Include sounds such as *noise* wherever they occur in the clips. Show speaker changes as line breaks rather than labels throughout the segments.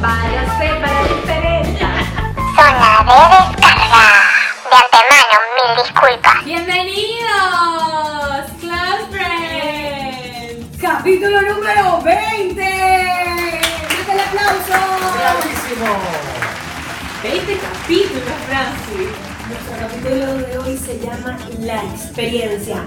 Váyase para la diferencia.
Zona de descarga. De antemano, mil disculpas.
Bienvenidos, Close Friends.
Capítulo número 20. ¡Mete el aplauso!
¡Bravísimo!
20 capítulos, Francis.
Nuestro capítulo de hoy se llama La experiencia.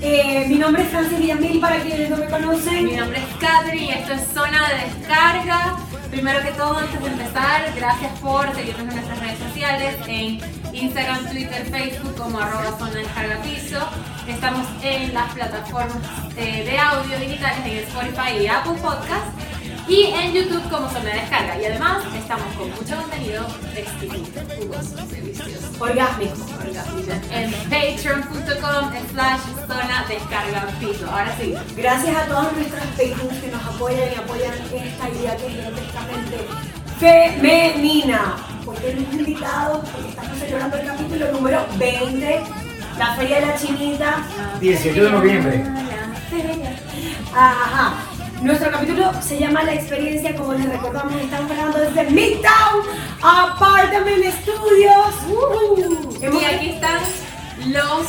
Eh, mi nombre es Francis Villamil, para quienes no me conocen.
Mi nombre es Katri y esto es Zona de Descarga. Primero que todo, antes de empezar, gracias por seguirnos en nuestras redes sociales, en Instagram, Twitter, Facebook como arroba Zona Descarga Piso. Estamos en las plataformas eh, de audio digitales en Spotify y Apple Podcast. Y en YouTube como Zona de Descarga. Y además estamos con mucho contenido exquisito, jugoso, delicioso.
Orgásmico.
En patreon.com slash zona descarga piso. Ahora sí.
Gracias a todas nuestras patrons que nos apoyan y apoyan esta idea que es honestamente femenina. Porque tenemos invitados, porque estamos celebrando el capítulo número 20, la Feria de la Chinita.
18 de noviembre.
Ajá. Nuestro capítulo se llama La experiencia, como les recordamos, estamos grabando desde Midtown Apartment Studios. Uh,
Y aquí están los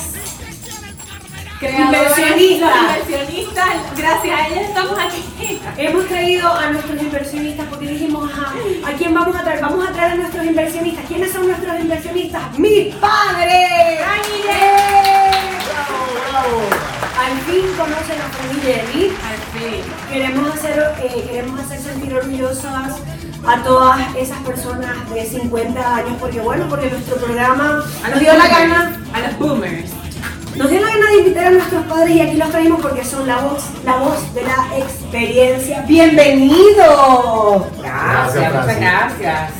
creadores,
Inversionistas.
Gracias a ellos estamos aquí.
Hemos traído a nuestros inversionistas porque dijimos, ajá, ¿a quién vamos a traer? Vamos a traer a nuestros inversionistas. ¿Quiénes son nuestros inversionistas? ¡Mis padres! ¡Eh!
¡Bravo, bravo!
Al fin conocen a familia Elite.
Al fin.
Queremos hacer, eh, queremos hacer sentir orgullosas a todas esas personas de 50 años, porque bueno, porque nuestro programa nos dio la gana,
A los boomers.
nos dio la gana de invitar a nuestros padres y aquí los traemos porque son la voz, la voz de la experiencia. ¡Bienvenidos!
Gracias,
muchas
Francis.
gracias.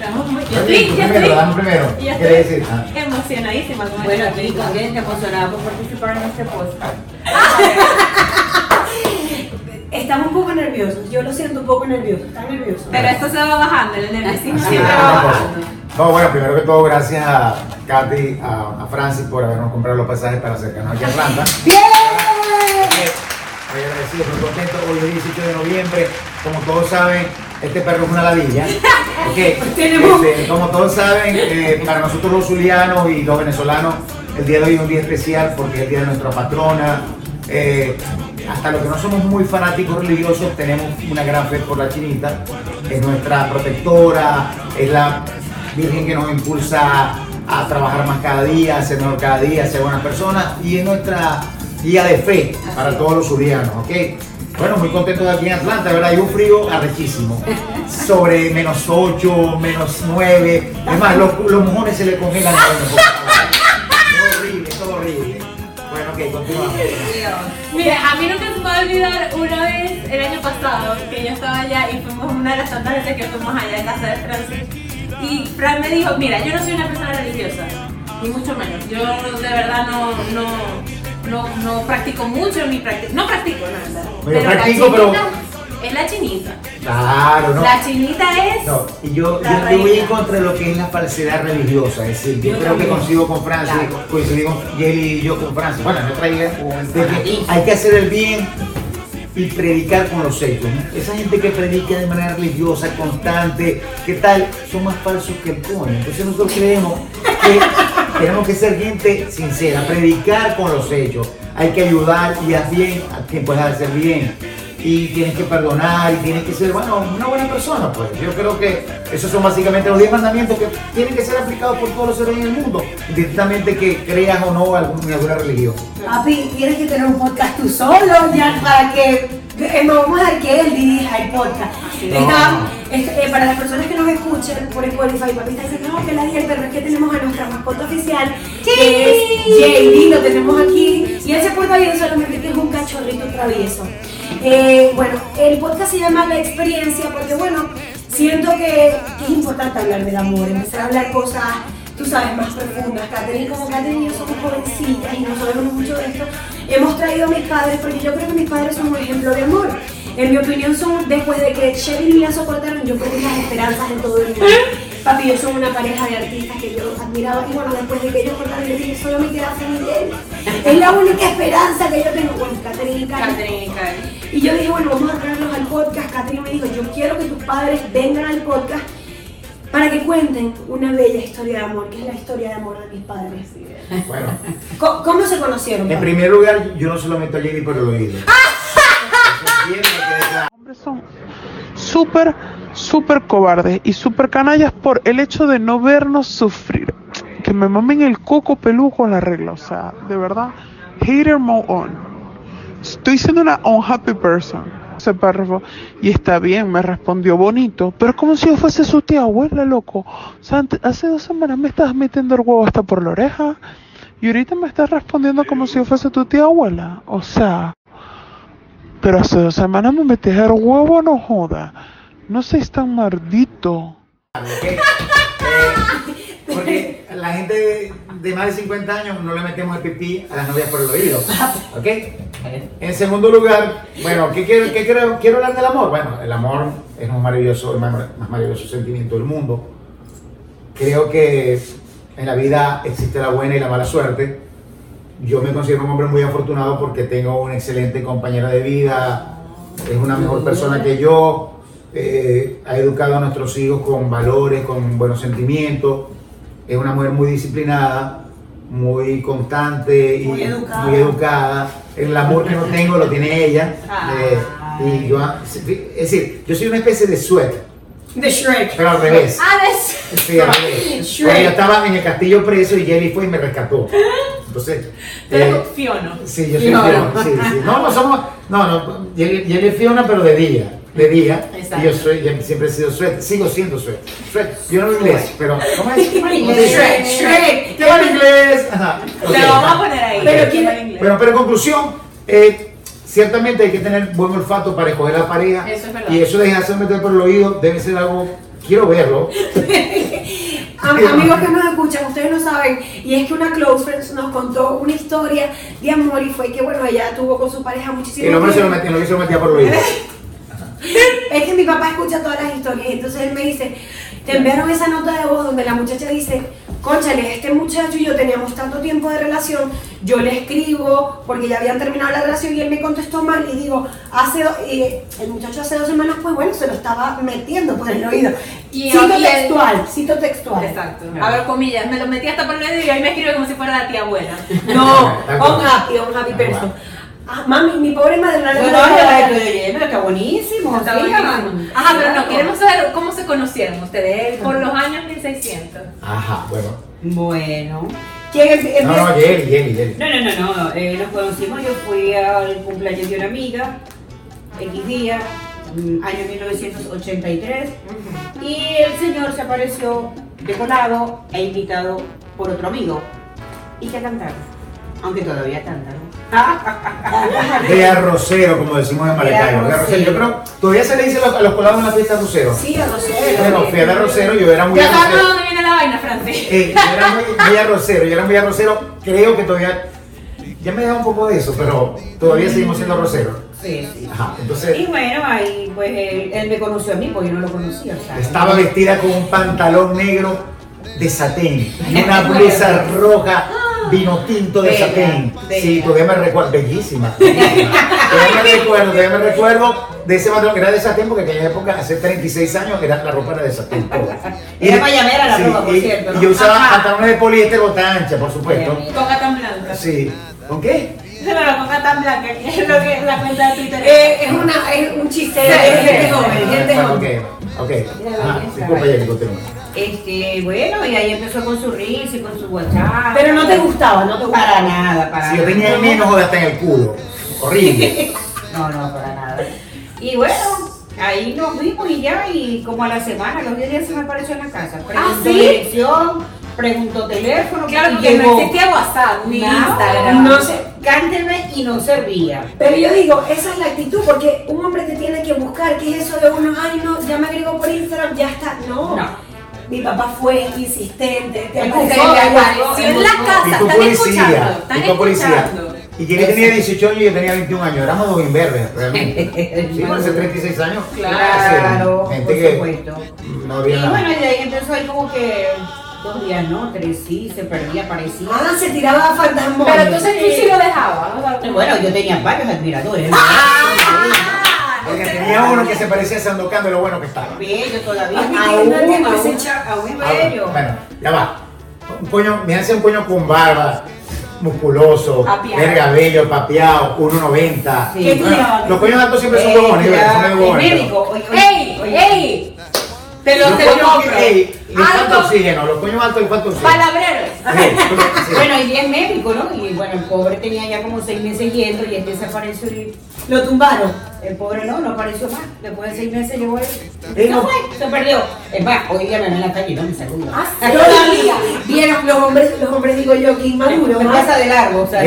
Estamos muy. Estoy, yo
primero, dame primero. ¿Qué quiere decir? Ah.
emocionadísima con
Bueno, aquí contenta, emocionada por participar en este podcast. *laughs*
Estamos un poco nerviosos, yo lo siento un poco nervioso, ¿están nerviosos?
Pero esto se va bajando, el nerviosismo.
Sí,
siempre
pero-
va bajando.
No, bueno, primero que todo, gracias a Katy, a, a Francis por habernos comprado los pasajes para acercarnos aquí a Atlanta. *laughs*
¡Bien!
Muy agradecido, muy contento. Hoy es 18 de noviembre. Como todos saben, este perro es una ladilla. *laughs*
Tenemos-
este, como todos saben, eh, para nosotros los zulianos y los venezolanos, el día de hoy es un día especial porque es el día de nuestra patrona. Eh, hasta los que no somos muy fanáticos religiosos, tenemos una gran fe por la chinita. Es nuestra protectora, es la virgen que nos impulsa a trabajar más cada día, a ser mejor cada día, a ser buenas personas y es nuestra guía de fe para todos los zulianos, ¿ok? Bueno, muy contentos de aquí en Atlanta, ¿verdad? Hay un frío arrechísimo, *laughs* sobre menos 8, menos 9, es más, los, los mojones se le congelan. Todo horrible, todo horrible. Bueno, ok, continuamos.
Mira, a mí nunca se me va a olvidar una vez el año pasado que yo estaba allá y fuimos una de las tantas veces que fuimos allá en casa de Francis. Y Fran me dijo, mira, yo no soy una persona religiosa, ni mucho menos. Yo de verdad no, no, no, no practico mucho ni practico, no practico nada.
Pero
la
practico,
chinita
pero-
es la chinita.
Claro, ¿no?
La chinita es
No, y yo,
La
yo,
reina.
en contra de lo que es la falsedad religiosa. Es decir, yo,
Yo
creo que coincido con Francis,
Claro.
coincidí con Jelly y yo con Francis. Bueno, de que hay que hacer el bien y predicar con los hechos. ¿no? Esa gente que predica de manera religiosa, constante, ¿qué tal? Son más falsos que el coño. Entonces nosotros creemos que tenemos que ser gente sincera, predicar con los hechos. Hay que ayudar y haz bien a quien pueda hacer bien. Y tienes que perdonar y tienes que ser, bueno, una buena persona, pues. Yo creo que esos son básicamente los 10 mandamientos que tienen que ser aplicados por todos los seres en el mundo, indistintamente que creas o no en alguna religión.
Papi, tienes que tener un podcast tú solo ya para que no vamos a dar que él dirija el podcast. Está-
No.
es- eh, para las personas que nos escuchen por Spotify, papi está diciendo, no, que la día, pero es que tenemos a nuestra mascota oficial, que es JD, lo tenemos aquí, y él se porta bien solamente que es un cachorrito travieso. Eh, bueno, el podcast se llama La Experiencia porque, bueno, siento que es importante hablar del amor, empezar a hablar cosas tú sabes, más profundas. Catherine, como Catherine y yo somos jovencitas y no sabemos mucho de esto, hemos traído a mis padres porque yo creo que mis padres son un ejemplo de amor. En mi opinión son, después de que Shelly y Lazo cortaron, yo perdí las esperanzas en todo el mundo. Papi, yo soy una pareja de artistas que yo admiraba y bueno, después de que ellos cortaron, yo dije, solo me queda Miguel. Es la única esperanza que yo tengo. Bueno, Catherine y.
Catherine. Y
yo dije, bueno, vamos a traerlos al podcast. Catherine me dijo, yo quiero que tus padres vengan al podcast para que cuenten una bella historia de amor, que es la historia de amor de mis padres.
Bueno,
¿Cómo, cómo se conocieron?
en primer lugar, yo no se lo meto a Jenny por el oído. Claro. *laughs*
hombres son súper, súper cobardes y súper canallas por el hecho de no vernos sufrir. Que me mamen el coco peludo con la regla, o sea, de verdad, hater mode on. Estoy siendo una unhappy person. Ese párrafo, y está bien, me respondió bonito, pero como si yo fuese su tía abuela, loco. O sea, hace dos semanas me estabas metiendo el huevo hasta por la oreja, y ahorita me estás respondiendo como si yo fuese tu tía abuela. O sea, pero hace dos semanas me metes el huevo, no joda. No seas tan maldito.
porque la gente de más de 50 años no le metemos el pipí a las novias por el oído. ¿Ok? En segundo lugar, bueno, ¿qué quiero, qué quiero, quiero hablar del amor? Bueno, el amor es un maravilloso, el más, maravilloso sentimiento del mundo. Creo que en la vida existe la buena y la mala suerte. Yo me considero un hombre muy afortunado porque tengo una excelente compañera de vida, es una mejor persona que yo, eh, ha educado a nuestros hijos con valores, con buenos sentimientos, es una mujer muy disciplinada, muy constante y
Muy educada.
muy educada. El amor que no tengo lo tiene ella. eh, y yo, es decir, yo soy una especie de sweat,
De Shrek.
pero al revés.
Ah, de-
Sí, al revés.
Shrek.
Porque yo estaba en el castillo preso y Jelly fue y me rescató. Entonces, eh,
Fiona.
Sí, yo soy
Fiona.
Fiona. Sí, sí. No, no somos. No, no. Jelly Jelly es Fiona, pero de día. De día.
Exacto.
Y yo soy, yo siempre he sido Sweat. Sigo siendo Sweat. Sweat. Yo no inglés, pero. ¿Cómo es? *laughs* ¿Cómo es?
Shrek, Shrek.
¿Qué hablo inglés? Ajá.
lo vamos a poner ahí.
Pero quién-.
Bueno, pero en conclusión, eh, ciertamente hay que tener buen olfato para escoger la pareja.
Eso es verdad.
Y eso de dejarse meter por el oído debe ser algo. Quiero verlo. *laughs*
Am- amigos que nos escuchan, ustedes no saben, y es que una close friends nos contó una historia de amor y fue que, bueno, ella tuvo con su pareja muchísimo
El hombre se lo
tiempo.
metía, el hombre se lo metía por el oído. *laughs*
Es que mi papá escucha todas las historias y entonces él me dice, te enviaron esa nota de voz donde la muchacha dice, conchale, este muchacho y yo teníamos tanto tiempo de relación, yo le escribo porque ya habían terminado la relación y él me contestó mal y digo, hace do- y el muchacho hace dos semanas pues bueno, se lo estaba metiendo por el oído.
Y-
cito
y
textual, cito textual.
Exacto. A ver, comillas, me lo metí hasta por el oído y ahí me escribe como si fuera la tía abuela. *laughs*
No, on happy, on happy person. Ah, mami, mi pobre madre no le
Bueno,
la-
pero está buenísimo.
Está
sigan.
buenísimo. Ajá, pero no, queremos saber cómo se conocieron ustedes por los años 1600.
Ajá, bueno.
Bueno.
¿Quién empie-
No, no? Jelly, Jelly, Jelly.
No, no, no, no. eh, nos conocimos, yo fui al cumpleaños de una amiga, X día, mm, año 1983, y el señor se apareció decorado e invitado por otro amigo. Y que cantaron, aunque todavía cantan.
De arrocero, como decimos en Maracaibo. De arrocero. Yo creo, todavía se le dice a los, colados en la fiesta arrocero.
Sí, a Rosero.
Bueno, fui a arrocero, yo era muy
Ya
arrocero.
dónde viene la vaina, Francis.
Eh, yo era muy, muy arrocero, yo era muy arrocero. Creo que todavía, ya me he un poco de eso, pero todavía seguimos siendo arroceros.
Sí, sí.
Ajá,
Y
entonces
bueno, ahí pues él, él me conoció a mí, porque yo no lo conocía. o sea,
estaba vestida con un pantalón negro de satén, y una *laughs* blusa roja, vino tinto de
Bella,
satén. Sí,
bella.
todavía me recuerdo, bellísima. bellísima. todavía me *laughs* recuerdo, todavía me recuerdo de ese pantalón que era de satén, porque en aquella época, hace 36 años, era, la ropa era de satén. toda. *laughs*
Era mayamera la ropa, por
y-
cierto,
Y yo usaba pantalones de poliéster bota ancha, por supuesto.
Bien.
Coca tan blanca.
Sí. ¿Con qué?
No, la coca tan blanca, que es lo que la cuenta de Twitter.
Eh, es, una, es un chiste de gente joven, joven.
ok,
belleza,
disculpa. Jenny, continúa.
Este, bueno, y ahí empezó con su risa y con su WhatsApp.
Pero no te gustaba, no te gustaba.
Para nada, para
Si yo
nada.
tenía el menos joder hasta en el culo. Horrible. *laughs*
No, no, para nada. Y bueno, ahí nos vimos y ya, y como a la semana, los 10 días se me apareció en la casa. Preguntó
¿sí?
dirección, preguntó teléfono,
Claro, porque no
llegó.
existía WhatsApp ni
Nada,
Instagram.
No sé, cánteme y no servía.
Pero yo digo, esa es la actitud, porque un hombre te tiene que buscar, ¿qué es eso de uno? Ay, no, ya me agregó por Instagram, ya está. No.
No.
Mi papá fue insistente, te apareció
en la casa. Están
policía.
escuchando, están
Y tu policía.
escuchando.
Y Jenny tenía 18 años y yo tenía 21 años. Éramos dos imberbes, realmente. *laughs* Sí, hace 36 años.
Claro,
Gente
por
que
supuesto.
no había
Y
nada.
bueno, y de ahí empezó ahí como que dos días, ¿no? Tres sí, se perdía, aparecía.
Ah, se tiraba fantasma.
Pero entonces tú sí lo dejabas. o sea,
Bueno, yo tenía varios admiradores.
Porque tenía uno que se parecía a Sandokan de lo bueno que estaba.
Bello todavía. Aún, aún,
Ah,
bello.
Bueno, ya va. Un coño, me hace un coño con barba, musculoso, verga bello, papeado, 1.90.
Sí.
¿Qué tú
Bueno, los coños altos siempre son
Eh,
huevones, son huevones.
médico. oye, oye,
¡Ey! ¡Ey! Te lo, te lo compro.
ey, falta
Alto,
oxígeno, los coños altos les falta oxígeno.
palabreros.
Sí, *laughs* sí.
Bueno, y es médico, ¿no? Y bueno, el pobre tenía ya como seis meses yendo y este desapareció y
Lo tumbaron.
el pobre no, no apareció más. Después de seis meses llegó él. No fue, se perdió. Es más, hoy día me ven en la calle y no me saluda.
Ah, *laughs* sí.
Todavía. Vieron los hombres, los hombres digo yo, que inmaduro.
me
más.
pasa de largo, o sea,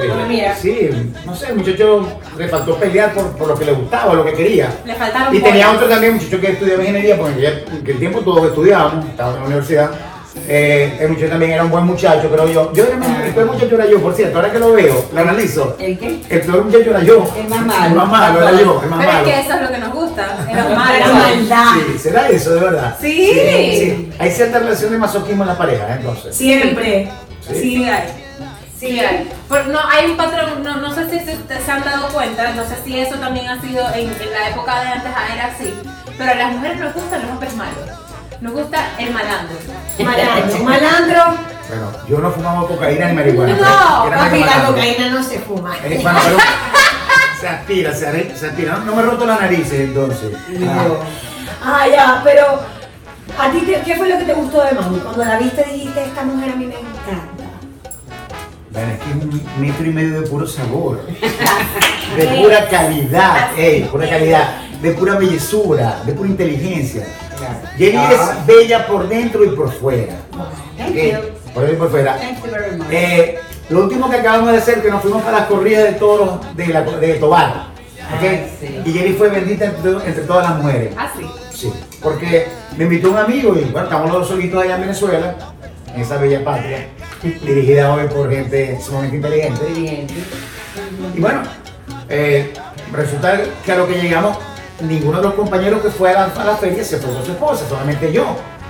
sí.
no me mira.
Sí, no sé, el muchacho le faltó pelear por, por lo que le gustaba, lo que quería.
Le faltaron
Y tenía otro también, muchacho que estudiaba ingeniería, porque ya, que el tiempo todos estudiábamos, estábamos en la universidad. Eh, el muchacho también era un buen muchacho, creo yo. Yo era el peor muchacho era yo, por cierto, ahora que lo veo, lo analizo.
¿El qué?
El peor muchacho era yo.
El más malo.
El más malo era yo, el más
Pero es
malo.
que eso es lo que nos gusta. Es *laughs*
La
malo.
maldad.
Sí, será eso, de verdad.
Sí.
sí. Hay cierta relación de masoquismo en la pareja, entonces.
Siempre.
Sí.
Sí hay. Sí hay. No, hay un patrón, no, no sé si se, se han dado cuenta, no sé si eso también ha sido en, en la época de antes era así, pero a las mujeres nos gustan los hombres malos. Nos gusta el malandro.
Malandro. Malandro.
Bueno, yo no fumaba cocaína ni marihuana.
No,
Papi, la cocaína no se fuma.
Eh, bueno, pero *laughs* se aspira, se, are- se aspira. No, no me he roto la nariz entonces. Ah,
Ah, ya, pero ¿a ti te- qué fue lo que te gustó de Mami? Cuando la viste dijiste, esta mujer a mí me.
Bueno, es que es un metro y medio de puro sabor. *laughs* De pura calidad, ey, pura calidad. De pura bellezura, de pura inteligencia. Jenny
Ah.
es bella por dentro y por fuera.
Thank
Ok,
you.
Por dentro y por fuera.
Thank you very much.
Eh, lo último que acabamos de hacer, que nos fuimos para las corridas de toros de, la, de Tobar. ¿ok?
Ah, sí.
Y Jenny fue bendita entre, entre todas las mujeres.
Así.
Sí, porque me invitó un amigo y bueno, estamos los dos solitos allá en Venezuela, en esa bella patria, dirigida hoy por gente sumamente inteligente.
Inteligente.
Y bueno, eh, resulta que a lo que llegamos, ninguno de los compañeros que fue a la, a la feria se fue con su esposa, solamente yo.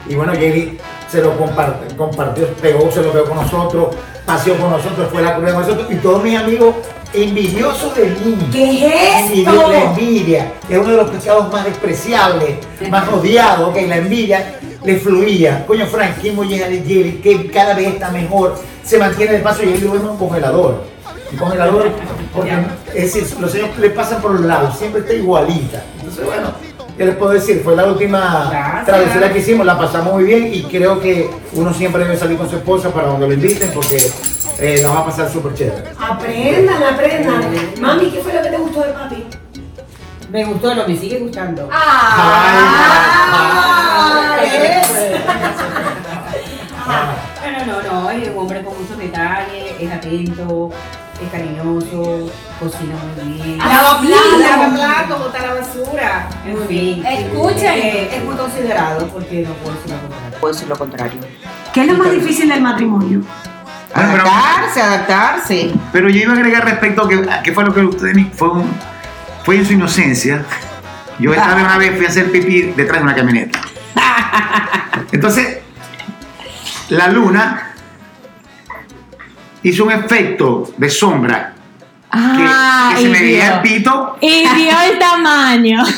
Y bueno, Jerry se lo compart- compartió, pegó, se lo pegó con nosotros, paseó con nosotros, fue a la curva con nosotros y todos mis amigos envidiosos de mí.
¿Qué es esto?
La envidia es uno de los pecados más despreciables, más odiados, ok, la envidia le fluía. Coño, Frank, ¿quién voy a Jerry? Que cada vez está mejor, se mantiene de paso y Jerry lo vemos en un congelador. Un congelador, porque es decir, los años le pasan por los lados, siempre está igualita. Entonces, bueno, ¿qué les puedo decir? Fue la última
Gracias.
travesura que hicimos, la pasamos muy bien y creo que uno siempre debe salir con su esposa para donde lo inviten porque eh, la va a pasar súper chévere.
Aprendan, aprendan. Mami, ¿qué fue lo que te gustó de papi?
Me gustó, lo me sigue gustando.
Ah, ¿ves?
No, no, es un hombre con muchos detalles, es atento, es cariñoso, cocina muy bien.
Lava
Sí,
platos.
lava platos, bota la basura. En fin.
Escuchen.
Eh, es muy considerado porque no puedo decir lo contrario. Puedo decir lo contrario.
¿Qué es lo más difícil del matrimonio?
Ah,
Adaptarse, adaptarse.
Pero yo iba a agregar respecto a que, a que fue lo que usted me- fue, un- fue en su inocencia. Yo esta vez una vez fui a hacer pipí detrás de una camioneta. *laughs* Entonces, la luna hizo un efecto de sombra que, que se me veía el pito.
Y dio el tamaño. *laughs*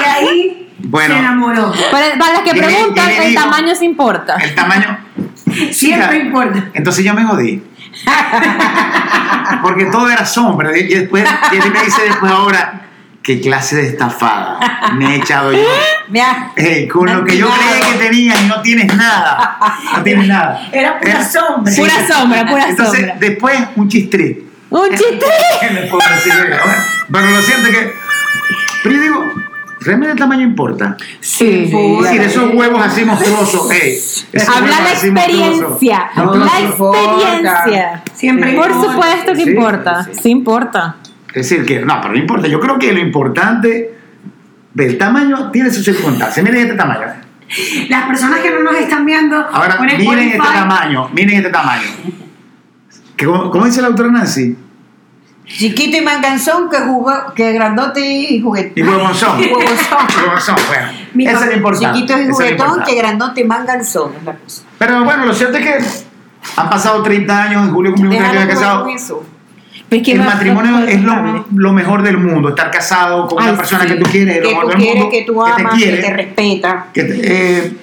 Y ahí
Bueno.
se enamoró.
Para, para los que preguntan, el tamaño se importa.
El tamaño. *laughs*
Siempre importa.
Entonces yo me jodí. Porque todo era sombra. Y después, y él me dice después ahora, qué clase de estafada me he echado yo. *laughs*
Mira,
Ey, con lo que yo creía que tenía y no tienes nada. No tienes nada. *laughs*
Era pura sombra.
Pura sombra, pura
Entonces,
sombra.
después un chistrit.
un
bueno, Pero lo siento que. Pero yo digo, ¿realmente el tamaño importa?
Sí.
Es decir, esos huevos así monstruosos. Ey, esos
Habla
monstruosos.
experiencia.
No,
la
no
experiencia.
Siempre
Por
importa.
supuesto que
Sí,
importa.
sí.
Sí importa.
Es decir, que no, pero no importa. Yo creo que lo importante del tamaño tiene sus circunstancias. Miren este tamaño.
Las personas que no nos están viendo
Ahora, miren este tamaño. Miren este tamaño. Que como dice la autora Nancy,
Chiquito y manganzón que jugó, que grandote y juguetón.
Y huevonzón. *laughs*
Huevonzón. *laughs*
Huevonzón, bueno.
Mi
Eso es importante.
Chiquito y juguetón que grandote y manganzón. Es la cosa.
Pero bueno, lo cierto es que han pasado 30 años, en julio cumplimos 30 años de casado. El matrimonio es lo, lo mejor del mundo, estar casado con una
Ay,
persona
sí.
que tú quieres, es lo
Que
mejor
tú
del
quieres,
mundo,
que tú
que te
amas, que
quiere,
te respeta.
que te- eh,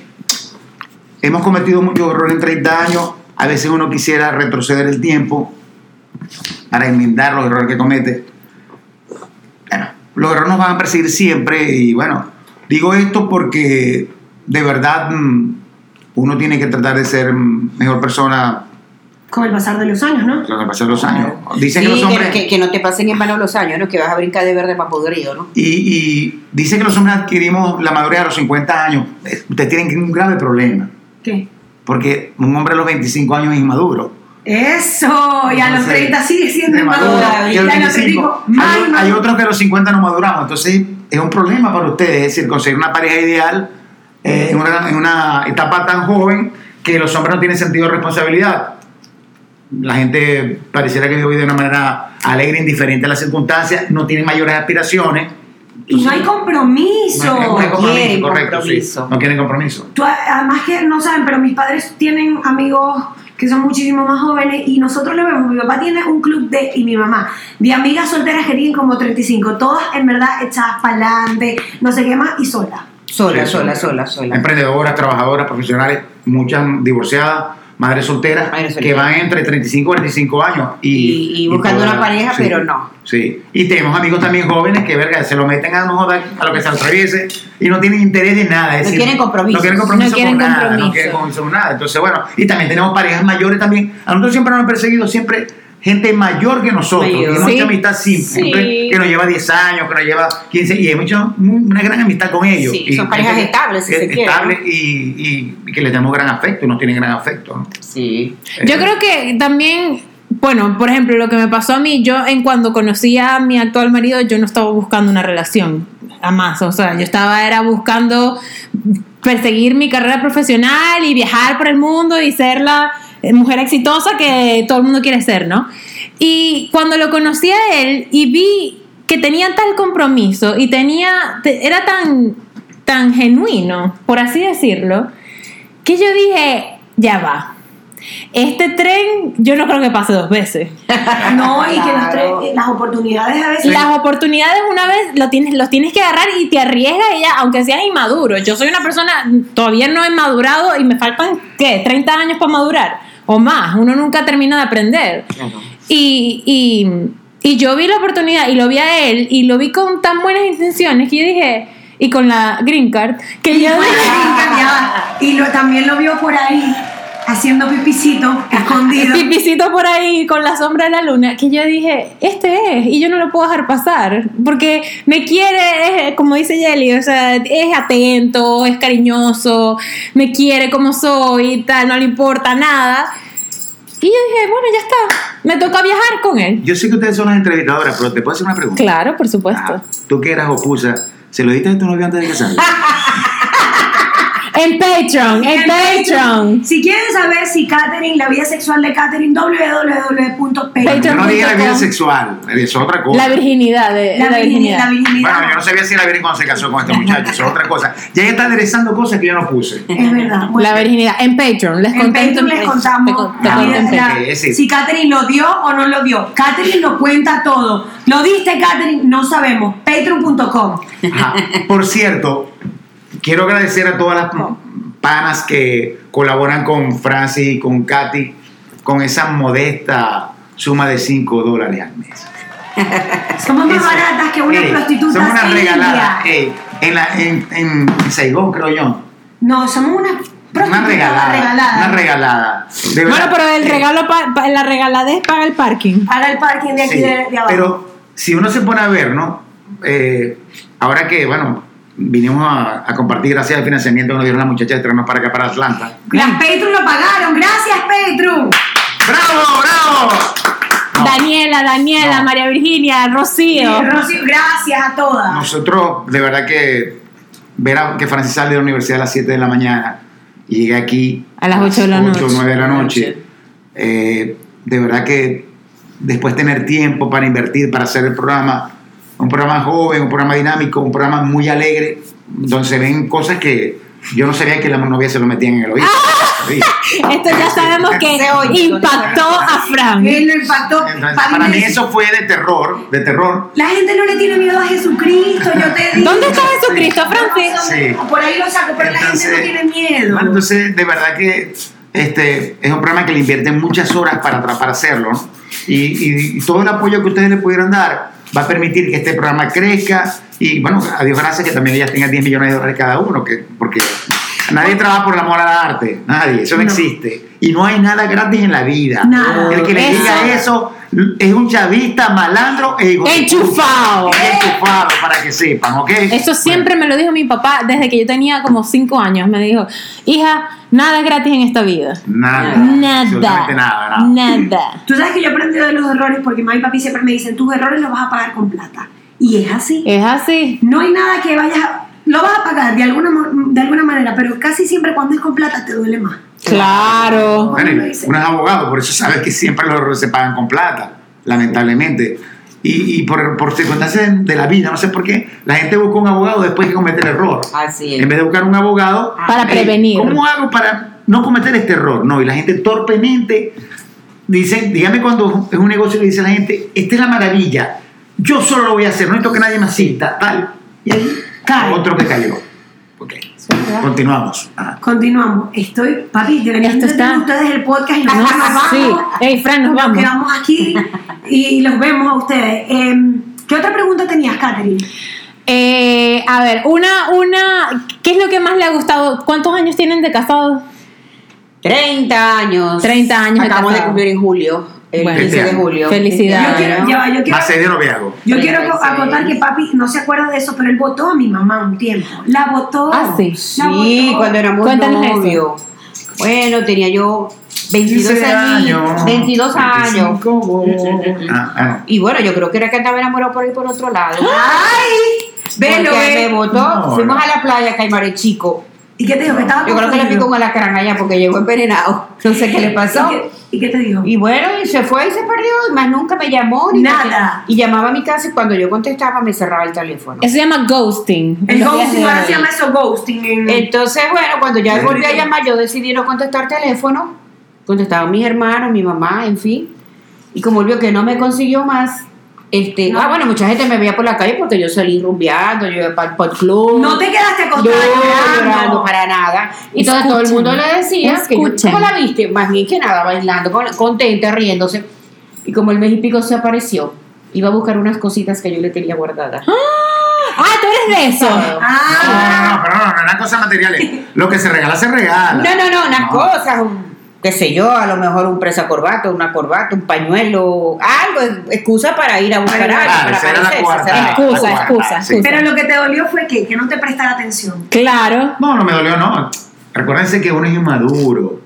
hemos cometido muchos errores en 30 años, a veces uno quisiera retroceder el tiempo para enmendar los errores que comete. Bueno, los errores nos van a perseguir siempre y bueno, digo esto porque de verdad mm, uno tiene que tratar de ser mm, mejor persona
Con el pasar de los años, ¿no?
con el pasar de los años. Dicen
Sí,
que los hombres...
que, que no te pasen en vano los años, ¿no? Que vas a brincar de verde para podrido, ¿no?
Y, y dicen que los hombres adquirimos la madurez a los 50 años. Eh, Ustedes tienen un grave problema,
¿Qué?
porque un hombre a los 25 años es inmaduro.
Eso, y a los
Entonces,
30 sigue siendo inmaduro.
y a los
los
25,
35, más
hay, otros que a los 50 no maduramos. Entonces es un problema para ustedes, es decir, conseguir una pareja ideal eh, en, una, en una etapa tan joven que los hombres no tienen sentido de responsabilidad. La gente pareciera que vive de una manera alegre, indiferente a las circunstancias, no tienen mayores aspiraciones.
Y no hay compromiso.
No, no hay compromiso,
quieren
correcto, sí. No quieren compromiso.
Tú, además que no saben, pero mis padres tienen amigos que son muchísimo más jóvenes y nosotros lo vemos. Mi papá tiene un club de, y mi mamá, de amigas solteras que tienen como 35, todas en verdad echadas para adelante, no sé qué más, y solas.
Sola,
Sí,
sola,
sí.
sola, sola.
Emprendedoras, trabajadoras, profesionales, muchas divorciadas, madres solteras,
Madres
que
solteras.
van entre 35 y 45 años. Y,
Y- y buscando
todas-
una pareja,
sí,
pero no.
Sí. Y tenemos amigos también jóvenes que, verga, se lo meten a, no a lo que se atraviese y no tienen interés de nada. es
No
decir,
quieren compromiso.
No quieren compromiso
No quieren
con nada. No
compromiso.
quieren compromiso con nada. Entonces, bueno, y también tenemos parejas mayores también. A nosotros siempre nos han perseguido siempre gente mayor que nosotros.
Mayor.
Y
Sí.
hecho amistad simple,
Sí.
que nos lleva 10 años, que nos lleva 15, y hemos hecho muy- una gran amistad con ellos.
Sí,
Y
son parejas
gente
estables, si se quiere,
Estables y, y- y que les damos gran afecto, y nos tienen gran afecto. ¿no?
Sí.
Yo
Eh,
creo que también, bueno, por ejemplo, lo que me pasó a mí, yo en cuando conocí a mi actual marido, yo no estaba buscando una relación, jamás, o sea, yo estaba era buscando perseguir mi carrera profesional y viajar por el mundo y ser la mujer exitosa que todo el mundo quiere ser, ¿no? Y cuando lo conocí a él y vi que tenía tal compromiso y tenía, te- era tan, tan genuino, por así decirlo, que yo dije, ya va. Este tren yo no creo que pase dos veces. *laughs*
No, y que
Claro.
tres- las oportunidades a veces.
Las oportunidades una vez lo tienes, los tienes que agarrar y te arriesgas ya, aunque seas inmaduro. Yo soy una persona, todavía no he madurado y me faltan, ¿qué? 30 años para madurar o más. Uno nunca termina de aprender. Y, y, y yo vi la oportunidad y lo vi a él y lo vi con tan buenas intenciones que yo dije, y con la green card, que yo
va. Y lo, también lo vio por ahí haciendo pipicito escondido. *laughs*
pipicito por ahí con la sombra de la luna, que yo dije, este es, y yo no lo puedo dejar pasar, porque me quiere, como dice Jelly, o sea, es atento, es cariñoso, me quiere como soy y tal, no le importa nada. Y yo dije, bueno, ya está, me toca viajar con él.
Yo sé que ustedes son las entrevistadoras, pero te puedo hacer una pregunta.
Claro, por supuesto.
Ah, tú que eras opusa, ¿se lo diste a tu novio antes de casarte? *laughs*
En Patreon, en Patreon.
Si quieren saber si Katherine, la vida sexual de Katherine, www.patreon.
No dije la vida sexual, eso es otra cosa.
La virginidad, de,
La,
la,
virginidad. La
virginidad.
virginidad.
Bueno, yo no sabía si la Virgen cuando se casó con este muchacho, eso es otra cosa. Ya ella está aderezando cosas que yo no puse.
Es verdad.
La virginidad, en Patreon, les
en
conté
Patreon les contamos
te te en Patreon.
sí.
si Katherine lo dio o no lo dio. Katherine lo cuenta todo. ¿Lo diste, Katherine? No sabemos. Patreon.com.
Ajá. Por cierto, quiero agradecer a todas las panas que colaboran con Francis y con Katy con esa modesta suma de 5 dólares al mes. *laughs*
Somos más baratas que una
Ey,
prostituta
Somos una
india.
regalada. ey, en, la, en, en Saigón, creo yo.
No, somos una prostituta
Una regalada.
regalada.
Una regalada. De
Bueno, pero el regalo, pa- pa- la regaladez paga el parking.
Para el parking de aquí
Sí,
de, de abajo.
Pero si uno se pone a ver, ¿no? Eh, ahora que, bueno, vinimos a, a compartir gracias al financiamiento que nos dieron las muchachas de Terrenos para acá, para Atlanta.
Las Patreon lo pagaron. Gracias, Patreon.
¡Bravo, bravo! No,
Daniela, Daniela,
No.
María Virginia, Rocío.
Eh, Rocío, gracias a todas.
Nosotros, de verdad que ver a, que Francis sale de la universidad a las 7 de la mañana y llegue aquí
A las ocho de la noche.
8 o 9 de la noche, eh, de verdad que después tener tiempo para invertir, para hacer el programa, un programa joven, un programa dinámico, un programa muy alegre, donde se ven cosas que yo no sabía que la novia se lo metían en el oído. *laughs*
Esto ya sabemos que impactó a Fran.
Él lo impactó.
Entonces,
Papi
para mí eso fue de terror, de terror.
La gente no le tiene miedo a Jesucristo, yo te digo.
¿Dónde está Jesucristo, Francis?
Sí.
Por ahí lo saco, pero la gente no tiene miedo.
bueno, entonces, de verdad que este, es un programa que le invierten muchas horas para, para hacerlo. ¿no? Y, y- y todo el apoyo que ustedes le pudieran dar va a permitir que este programa crezca. Y bueno, a Dios gracias que también ellas tengan 10 millones de dólares cada uno, que, porque nadie trabaja por el amor al arte, nadie, eso no,
No.
existe. Y no hay nada gratis en la vida.
Nada.
El que le diga eso es un chavista, malandro e
Enchufado.
Enchufado, para que sepan, ¿ok?
Eso siempre me lo dijo mi papá desde que yo tenía como 5 años. Me dijo, hija, nada es gratis en esta vida.
Nada.
Nada.
nada, nada.
Tú sabes que yo he aprendido de los errores porque mamá y papi siempre me dicen, tus errores los vas a pagar con plata. Y es así.
Es así.
No hay nada que vayas a... Lo vas a pagar de alguna, de alguna manera, pero casi siempre cuando es con plata te duele más.
Claro.
Bueno, y uno es abogado, por eso sabes que siempre los errores se pagan con plata, lamentablemente. Y, y por, por circunstancias de la vida, no sé por qué, la gente busca un abogado después que comete el error.
Así es.
En vez de buscar un abogado,
Para
"Ey,
prevenir".
¿Cómo hago para no cometer este error? No, y la gente torpemente dice, dígame cuando es un negocio que dice la gente, esta es la maravilla, yo solo lo voy a hacer, no necesito que nadie me asista, tal. Y ahí
Cae.
otro que cayó. Ok, continuamos. Ajá.
Continuamos. Estoy, papi, deberían
está-
ustedes el podcast y nos vamos.
sí. Fran, nos vamos.
quedamos aquí y los vemos a ustedes. Em, ¿Qué otra pregunta tenías, Katherine?
Eh, a ver, una, una, ¿qué es lo que más le ha gustado? ¿Cuántos años tienen de casados?
30 años.
30 años
Acabamos de
casado.
cumplir en julio. El
Bueno.
15 de julio.
Felicidades.
Yo quiero, ya yo quiero,
de noviazgo.
yo quiero
36.
acotar que papi no se acuerda de eso, pero él votó a mi mamá un tiempo. La votó.
Ah, sí.
La
Sí,
votó.
cuando éramos
Cuéntanos
novios. Bueno, tenía yo 22
15
años. 22 años.
25. Ah, ah.
Y bueno, yo creo que era que andaba enamorado por ahí por otro lado.
¡Ay! Velo,
Porque me votó,
No,
fuimos
no.
a la playa Caimare Chico.
¿Y qué te dijo? Que estaba
Yo creo que le picó un alacrán allá porque llegó envenenado. No sé qué le pasó.
¿Y qué, y qué te dijo?
Y bueno, y se fue y se perdió, y más nunca me llamó. Ni
Nada.
me- y llamaba a mi casa y cuando yo contestaba me cerraba el teléfono.
Eso se llama ghosting.
el ghosting, ahora se llama eso ghosting. En...
Entonces, bueno, cuando ya volví a llamar, yo decidí no contestar teléfono. Contestaban mis hermanos, mi mamá, en fin. Y como volvió que no me consiguió más, este,
No.
ah, bueno, mucha gente me veía por la calle porque yo salí rumbeando, yo iba para el club.
no te quedaste
No,
acostada
llorando
llorando.
para nada. Y entonces todo el mundo le decía que yo,
escuchen.
¿cómo la viste? Más bien que nada, bailando, con- contenta, riéndose. Y como el mes y pico se apareció, iba a buscar unas cositas que yo le tenía guardadas.
Ah, tú eres de eso.
No, no,
Ah,
no, pero no, no eran cosas materiales. Lo que se regala, se regala.
No, no, no, unas cosas, un- qué sé yo, a lo mejor un presa corbata, una corbata, un pañuelo, algo, excusa para ir a buscar algo,
Claro,
para
esa era la
parecerse,
cuarta.
Excusa,
cuarta.
excusa,
Sí.
excusa.
pero lo que te dolió fue que, que no te prestara atención.
Claro.
No, no me dolió, no. Recuérdense que uno es inmaduro.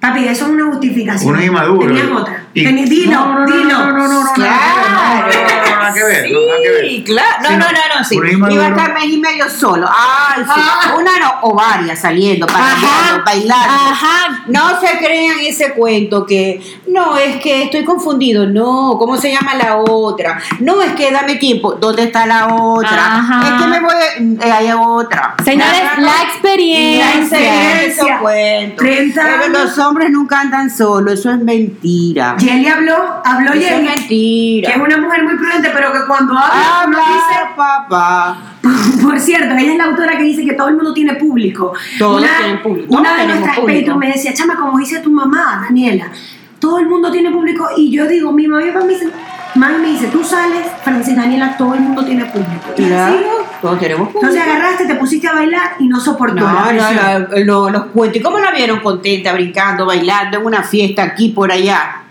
Papi, eso es una justificación.
Uno es inmaduro.
Tenías otra. Dilo,
no, no, no,
dilo.
No, no, no,
Claro.
no, no, no, no, nada que ver. no, nada que ver.
Sí, claro. No, no, no, no, sí. Iba a estar mes y medio solo. Ay, sí.
Ah.
Una no, o varias saliendo, bailando, bailando.
Ajá.
No se crean ese cuento que, no, es que estoy confundido. No, ¿cómo se llama la otra? No, es que dame tiempo. ¿Dónde está la otra?
Ajá.
Es que me voy, eh, hay otra.
Señores, la experiencia.
La experiencia.
Esos cuentos.
30
Pero los hombres nunca andan solos, eso es mentira.
Jelly habló, habló
Eso es
Jelly,
mentira.
que es una mujer muy prudente, pero que cuando habla, uno
Habla, papá.
dice, *laughs* por cierto, ella es la autora que dice que todo el mundo tiene público.
Todos
una,
tienen público, todos
Una de nuestras
público.
Me decía, chama, como dice tu mamá, Daniela, todo el mundo tiene público. Y yo digo, mi mamá y papá me dicen, mami me dice, tú sales, Francis, Daniela, todo el mundo tiene público. Y así,
todos tenemos público.
Entonces agarraste, te pusiste a bailar y no soportó la
No, no, no, los cuentos. ¿Y cómo la vieron contenta, brincando, bailando en una fiesta aquí, por allá?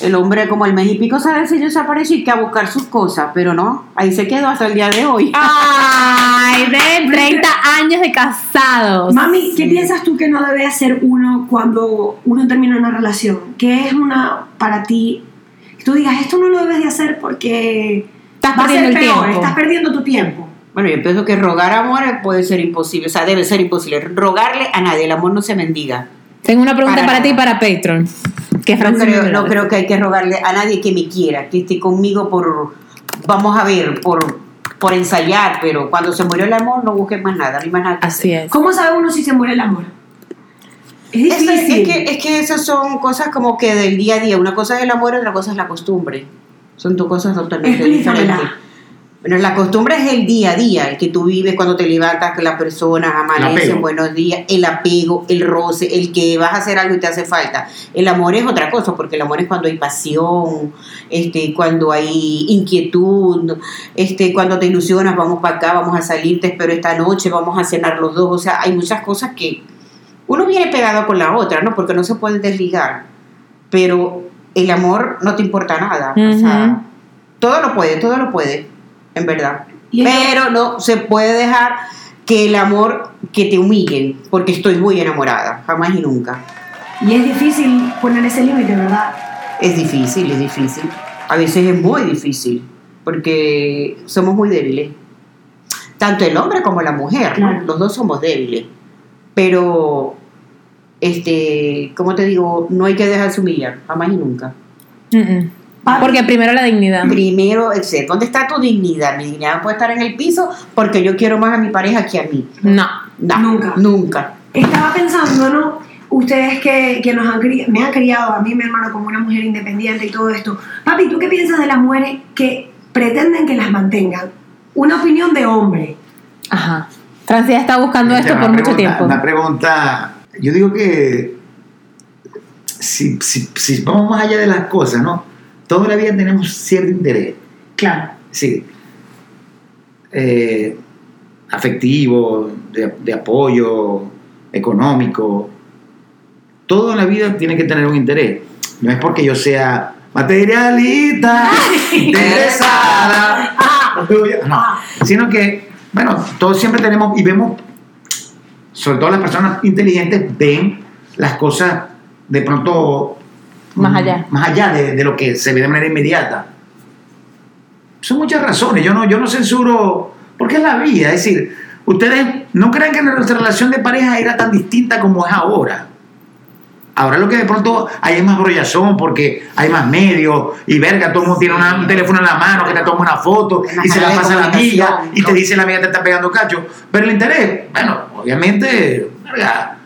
El hombre como el mes y pico se decidió desapareció y que a buscar sus cosas, pero no, ahí se quedó hasta el día de hoy.
Ay, de 30 años de casados.
Mami, ¿qué piensas tú que no debe hacer uno cuando uno termina una relación? ¿Qué es una para ti? Que tú digas, esto no lo debes de hacer porque
Estás
va a ser
perdiendo el
peor,
tiempo.
estás perdiendo tu tiempo.
Bueno, yo pienso que rogar amor puede ser imposible, o sea, debe ser imposible. Rogarle a nadie, el amor no se mendiga.
Tengo una pregunta
Para
para, ti y para Patreon. ¿Qué
No creo, no creo que hay que rogarle a nadie que me quiera, que esté conmigo por, vamos a ver, por, por ensayar, pero cuando se murió el amor no busques más nada, no hay más nada. que
Así
hacer.
es.
¿Cómo sabe uno si se muere el amor? Es difícil.
es que, es que esas son cosas como que del día a día. Una cosa es el amor, otra cosa es la costumbre. Son dos cosas totalmente diferentes. Bueno, la costumbre es el día a día, el que tú vives cuando te levantas, que las personas amanecen, buenos días, el apego, el roce, el que vas a hacer algo y te hace falta. El amor es otra cosa, porque el amor es cuando hay pasión, este, cuando hay inquietud, este, cuando te ilusionas, vamos para acá, vamos a salir, te espero esta noche, vamos a cenar los dos. O sea, hay muchas cosas que uno viene pegado con la otra, ¿no? Porque no se puede desligar. Pero el amor no te importa nada. O sea, todo lo puede, todo lo puede, en verdad. Pero no se puede dejar que el amor que te humillen, porque estoy muy enamorada, jamás y nunca.
Y es difícil poner ese límite, ¿verdad?
Es difícil, es difícil. A veces es muy difícil, porque somos muy débiles. Tanto el hombre como la mujer, los dos somos débiles. Pero, este, como te digo, no hay que dejarse humillar, jamás y nunca.
Mm, mm. Porque primero la dignidad.
Primero, etc. ¿dónde está tu dignidad? Mi dignidad no puede estar en el piso porque yo quiero más a mi pareja que a mí.
No.
No,
Nunca.
Nunca.
Estaba pensando, ¿no? Ustedes que, que nos han me han criado a mí, mi hermano, como una mujer independiente y todo esto. Papi, ¿tú qué piensas de las mujeres que pretenden que las mantengan? Una opinión de hombre.
Ajá. Francia está buscando
Esta
esto
es
por mucho
pregunta-
tiempo.
Una pregunta, yo digo que si, si, si vamos más allá de las cosas, ¿no? Toda la vida tenemos cierto interés,
Claro.
sí, eh, afectivo, de, de apoyo, económico. Todo en la vida tiene que tener un interés. No es porque yo sea materialista, *laughs* interesada, no, sino que, bueno, todos siempre tenemos y vemos, sobre todo las personas inteligentes, ven las cosas de pronto
Más allá.
más allá de, de lo que se ve de manera inmediata. Son muchas razones, yo no, yo no censuro, porque es la vida, es decir, ustedes no creen que nuestra relación de pareja era tan distinta como es ahora. Ahora lo que de pronto hay es más brollazón porque hay más medios y verga, todo el mundo tiene una- un teléfono en la mano que te toma una foto y se la pasa a la amiga y te dice la amiga te está pegando cacho. Pero el interés, bueno, obviamente, verga,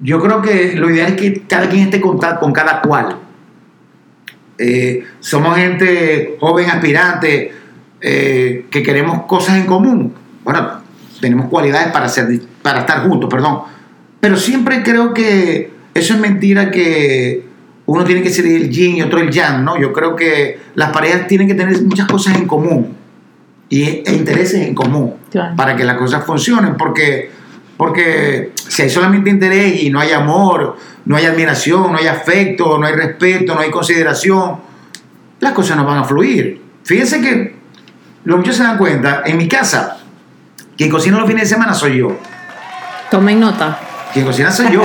yo creo que lo ideal es que cada quien esté con, con cada cual. Eh, somos gente joven, aspirante, eh, que queremos cosas en común. Bueno, tenemos cualidades para, ser, para estar juntos, perdón. Pero siempre creo que eso es mentira que uno tiene que ser el yin y otro el yang, ¿no? Yo creo que las parejas tienen que tener muchas cosas en común y, e intereses en común
Claro.
para que las cosas funcionen, porque, porque si hay solamente interés y no hay amor, no hay admiración, no hay afecto, no hay respeto, no hay consideración, las cosas no van a fluir. Fíjense que los muchos se dan cuenta, en mi casa, quien cocina los fines de semana soy yo.
Tomen nota.
Quien cocina soy yo.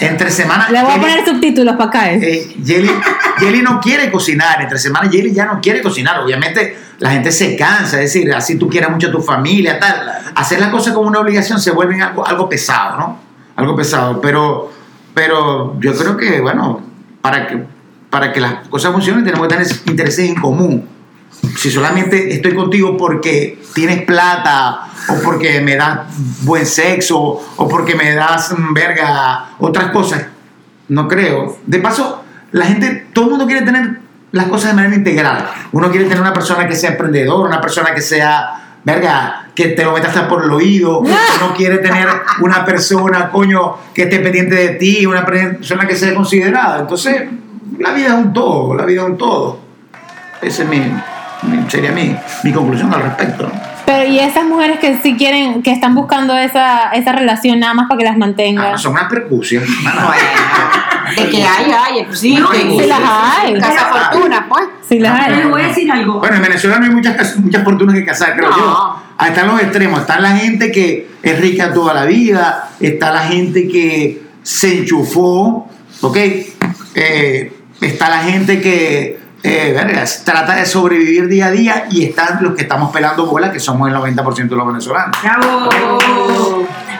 Entre semanas.
Le voy a poner subtítulos para acá. ¿eh?
eh, Jelly, Jelly no quiere cocinar. Entre semanas, Jelly ya no quiere cocinar. Obviamente, la gente se cansa. Es decir, así tú quieras mucho a tu familia, tal. Hacer las cosas como una obligación se vuelve algo, algo pesado, ¿no? Algo pesado. Pero, pero yo creo que, bueno, para que, para que las cosas funcionen, tenemos que tener intereses en común. Si solamente estoy contigo porque tienes plata, o porque me das buen sexo, o porque me das, mm, verga, otras cosas, no creo. De paso, la gente, todo el mundo quiere tener las cosas de manera integral. Uno quiere tener una persona que sea emprendedora, una persona que sea, verga, que te lo meta hasta por el oído. *laughs* Uno quiere tener una persona, coño, que esté pendiente de ti, una persona que sea considerada. Entonces, la vida es un todo, la vida es un todo. Esa es mi, mi- sería mi, mi conclusión al respecto. ¿no?
Pero y esas mujeres que sí quieren, que están buscando esa, esa relación nada más para que las mantengan.
Ah, son una percusión. *laughs*
Bueno, de que hay, hay, sí,
Bueno,
que-
sí las hay.
Casa Fortuna, pues.
Sí, las
Pero
hay.
les voy a decir algo.
Bueno, en Venezuela no hay muchas, muchas fortunas que casar, creo
No.
yo. Ahí están los extremos. Está la gente que es rica toda la vida. Está la gente que se enchufó. ¿Ok? Eh, está la gente que eh, vergas, trata de sobrevivir día a día. Y están los que estamos pelando bola, que somos el 90% de los venezolanos.
¡Bravo!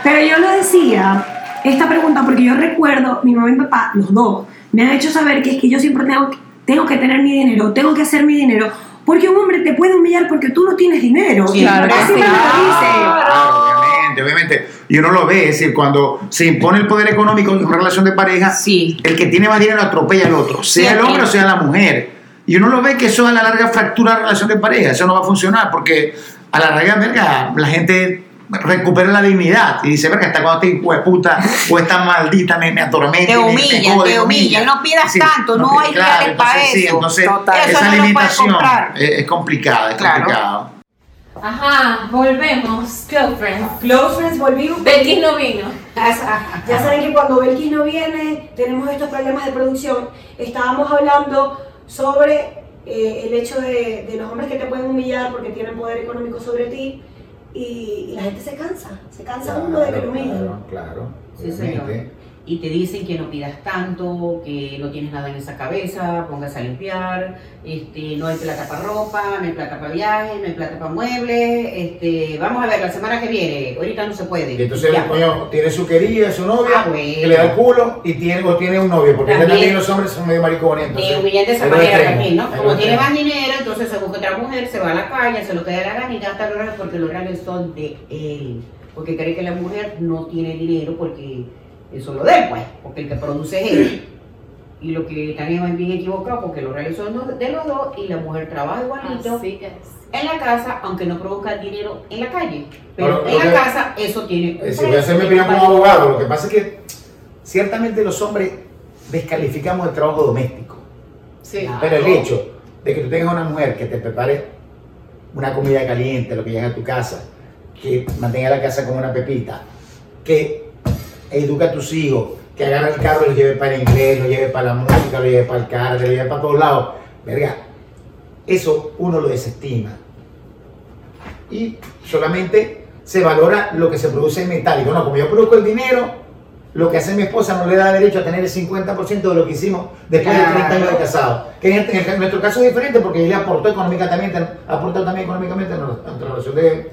Pero yo lo decía,
esta pregunta porque yo recuerdo, mi mamá y mi papá, los dos, me han hecho saber que es que yo siempre tengo, tengo que tener mi dinero, tengo que hacer mi dinero, porque un hombre te puede humillar porque tú no tienes dinero.
Sí,
Y
claro,
así me lo dice.
Claro, obviamente, obviamente. Y uno lo ve, es decir, cuando se impone el poder económico en una relación de pareja,
Sí.
el que tiene más dinero atropella al otro, sea el hombre o sea la mujer. Y uno lo ve que eso a la larga fractura la relación de pareja, eso no va a funcionar, porque a la larga, verga, la gente recupera la dignidad y dice, verga, hasta cuando te hijo de puta o esta maldita me, me atormenta.
Te
y me- me
humilla,
jode,
te humilla. No pidas
Sí,
tanto, no hay
claro,
reales para
entonces, sí,
eso.
entonces,
Total. Eso
esa
no
limitación
comprar.
es, es complicada, es
Claro.
complicado.
Ajá, volvemos. Close friends.
Close friends, volvimos.
Becky no vino.
Ya saben que cuando Belkis no viene, tenemos estos problemas de producción. Estábamos hablando sobre eh, el hecho de, de los hombres que te pueden humillar porque tienen poder económico sobre ti y, y la gente se cansa. Se cansa uno de que lo humillen.
Claro, claro.
Sí, señor. Y te dicen que no pidas tanto, que no tienes nada en esa cabeza, póngase a limpiar, este, no hay plata para ropa, no hay plata para viajes, no hay plata para muebles, este, vamos a ver, la semana que viene, ahorita no se puede.
Y entonces
Ya.
el coño tiene su querida, su novia,
Ah, bueno.
que le da el culo y tiene, o tiene un novio, porque
También.
también los hombres son medio maricones. entonces,
de esa manera también, ¿no? Como tiene más dinero, entonces se busca otra mujer, se va a la calle, se lo queda la gana y gasta los porque los reales son de él. Porque cree que la mujer no tiene dinero porque eso es lo de él, pues, porque el que produce es él. Y lo que también es bien equivocado porque los reales son de los dos y la mujer trabaja igualito
Así es.
en la casa, aunque no produzca dinero en la calle. Pero
Ahora,
en la
que-
casa eso tiene un
Eh, si voy a hacer mi opinión como abogado, lo que pasa es que ciertamente los hombres descalificamos el trabajo doméstico.
Sí.
Claro.
Pero el hecho de que tú tengas una mujer que te prepare una comida caliente, lo que llega a tu casa, que mantenga la casa como una pepita, que educa a tus hijos, que agarre el carro y lo lleve para el inglés, lo lleve para la música, lo lleve para el carro, lo lleve para todos lados. Verga, eso uno lo desestima. Y solamente se valora lo que se produce en metálico. No, como yo produzco el dinero, lo que hace mi esposa no le da derecho a tener el 50% de lo que hicimos después de 30 años de casado. Que en, en nuestro caso es diferente porque ella aportó económicamente, aportó también económicamente en nuestra relación de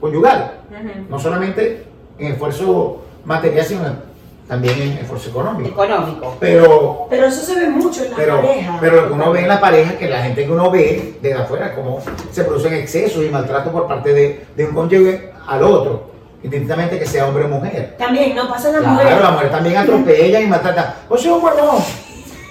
conyugal. No solamente en esfuerzo material, sino también en esfuerzo económico.
Económico.
Pero
Pero eso se ve mucho en las
pero,
parejas.
pero lo que uno ve en la pareja, que la gente que uno ve desde afuera, cómo se producen excesos y maltrato por parte de, de un cónyuge al otro, indistintamente que sea hombre o mujer.
También, no pasa en las
Claro,
mujeres.
la mujer también atropella y maltrata. O sea, un huevón.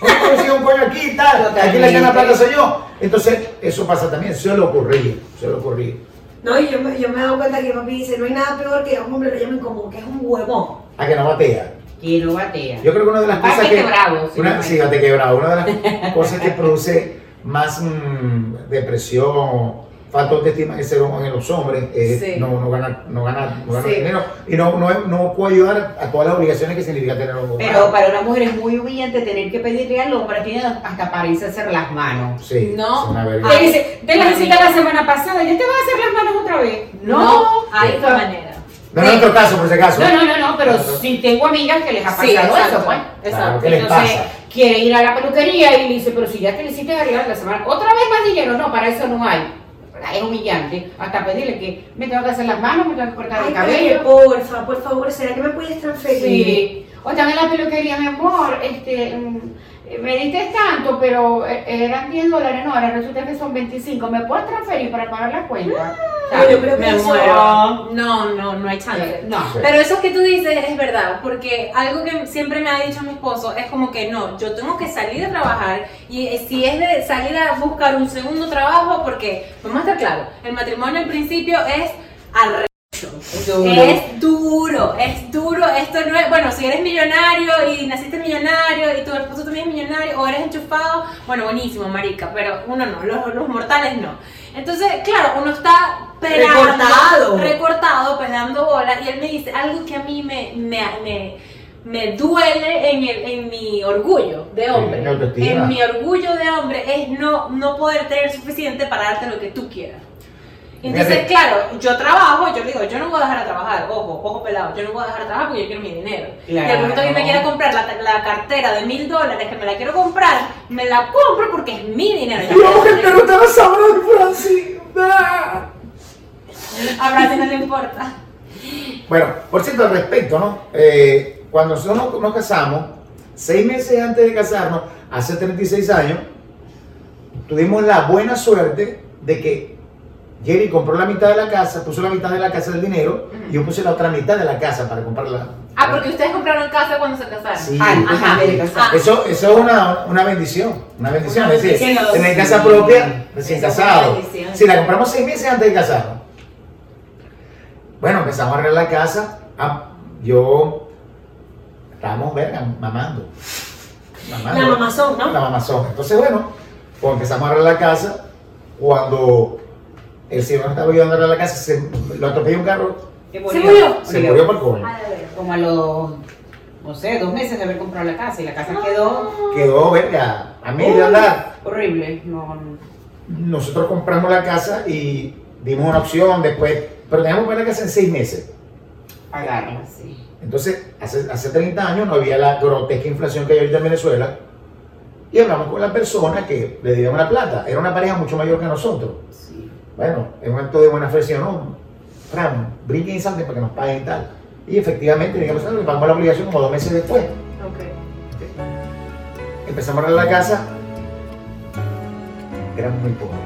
O sea, un coño aquí y tal. Aquí la que la plata soy yo. Entonces, eso pasa también. Suele ocurrir. Suele ocurrir.
No, y yo me, yo me he dado cuenta que papi dice, no hay nada peor que a un hombre lo llamen como que es un huevón.
A que no batea.
Que no batea.
Yo creo que una de las cosas que.
quebrado, sí,
una,
no
sí, quebrado. Una de las *laughs* cosas que produce más mm, depresión, falta de en el ser humano en los hombres es
Sí.
no, no ganar, no ganar, no ganar
Sí.
dinero. Y no, no, no puede ayudar a todas las obligaciones que significa tener un
Pero para una mujer es muy humillante tener que pedirle al hombre, tiene hasta para irse a hacer las manos.
Sí,
No.
es una verga.
Te dice, te las hiciste la semana pasada, ya te vas a hacer las manos otra vez. No,
hay otra manera.
No es nuestro caso, por si acaso.
No, no, no, no, pero sí tengo amigas que les ha pasado
Sí, exacto.
eso, pues.
Claro, ¿qué les
Entonces,
pasa?
quiere ir a la peluquería y le dice, pero si ya te lo hiciste arreglar la semana, otra vez más dinero, no, para eso no hay. Es humillante, hasta pedirle que me tengo que hacer las manos, me tengo que cortar el
Ay, Pepe,
cabello.
porfa, por favor, ¿será que me puedes transferir?
Sí. O también la peluquería, mi amor, este, mm, me diste tanto, pero eh, eran 10 dólares, no, ahora resulta que son 25. ¿Me puedes transferir para pagar la cuenta?
Pero yo creo que
Me
eso-
muero. No, no, no hay chance.
No.
Sí.
Pero eso que tú dices es verdad, porque algo que siempre me ha dicho mi esposo es como que no, yo tengo que salir a trabajar y eh, si es de salir a buscar un segundo trabajo, porque vamos a estar claros, el matrimonio al principio es al es duro, es duro. Esto no es, bueno, si eres millonario y naciste millonario y tu esposo también es millonario o eres enchufado, bueno, buenísimo, marica, pero uno no, los, los mortales no. Entonces, claro, uno está pelando,
Recortado.
recortado, pues dando bola y él me dice algo que a mí me, me, me, me duele en, el, en mi orgullo de hombre.
en.
En mi orgullo de hombre es no, no poder tener suficiente para darte lo que tú quieras. Entonces,
Fíjate.
claro, yo trabajo, yo digo, yo no voy a dejar de trabajar, ojo, ojo pelado, yo no voy a dejar de trabajar porque yo quiero mi dinero. Y al momento que yo me quiera comprar la, la cartera de mil dólares que me la quiero comprar, me la compro porque es mi dinero. La
que no te vas a hablar, Francis.
A Brasil no le importa.
Bueno, por cierto, al respecto, ¿no? Eh, cuando nosotros nos, nos casamos, seis meses antes de casarnos, hace 36 años, tuvimos la buena suerte de que Jerry compró la mitad de la casa, puso la mitad de la casa del dinero y yo puse la otra mitad de la casa para comprarla.
Ah, porque ustedes compraron casa cuando se casaron.
Sí.
Antes,
Ajá. Ah.
Eso, eso es una, una bendición, una bendición.
Una
es decir, tener casa propia recién casado. Si la compramos seis meses antes de casarnos. Bueno, empezamos a arreglar la casa. Ah, yo estábamos, verga, mamando. Mamando.
La mamazón, ¿no?
La mamazón. Entonces, bueno, pues empezamos a arreglar la casa. Cuando el señor estaba ayudando a la casa, se, lo atropelló un carro,
¿Se
¿Se murió?
se murió por coño.
Ah, de.
Como a los, no sé, dos meses de haber comprado la casa y la casa quedó
Quedó, verga, a medio andar.
horrible. No,
nosotros compramos la casa y dimos una opción después, pero teníamos que la casa en seis meses.
pagarla, sí.
Entonces, hace, hace 30 años no había la grotesca inflación que hay ahorita en Venezuela y hablamos con la persona que le debíamos la plata. Era una pareja mucho mayor que nosotros.
sí.
Bueno, en un acto de buena fe, decía, no, Fran, brinquen y salten para que nos paguen y tal. Y efectivamente, digamos, le pagamos la obligación como dos meses después.
Ok.
Empezamos a arreglar la casa. Éramos muy pobres.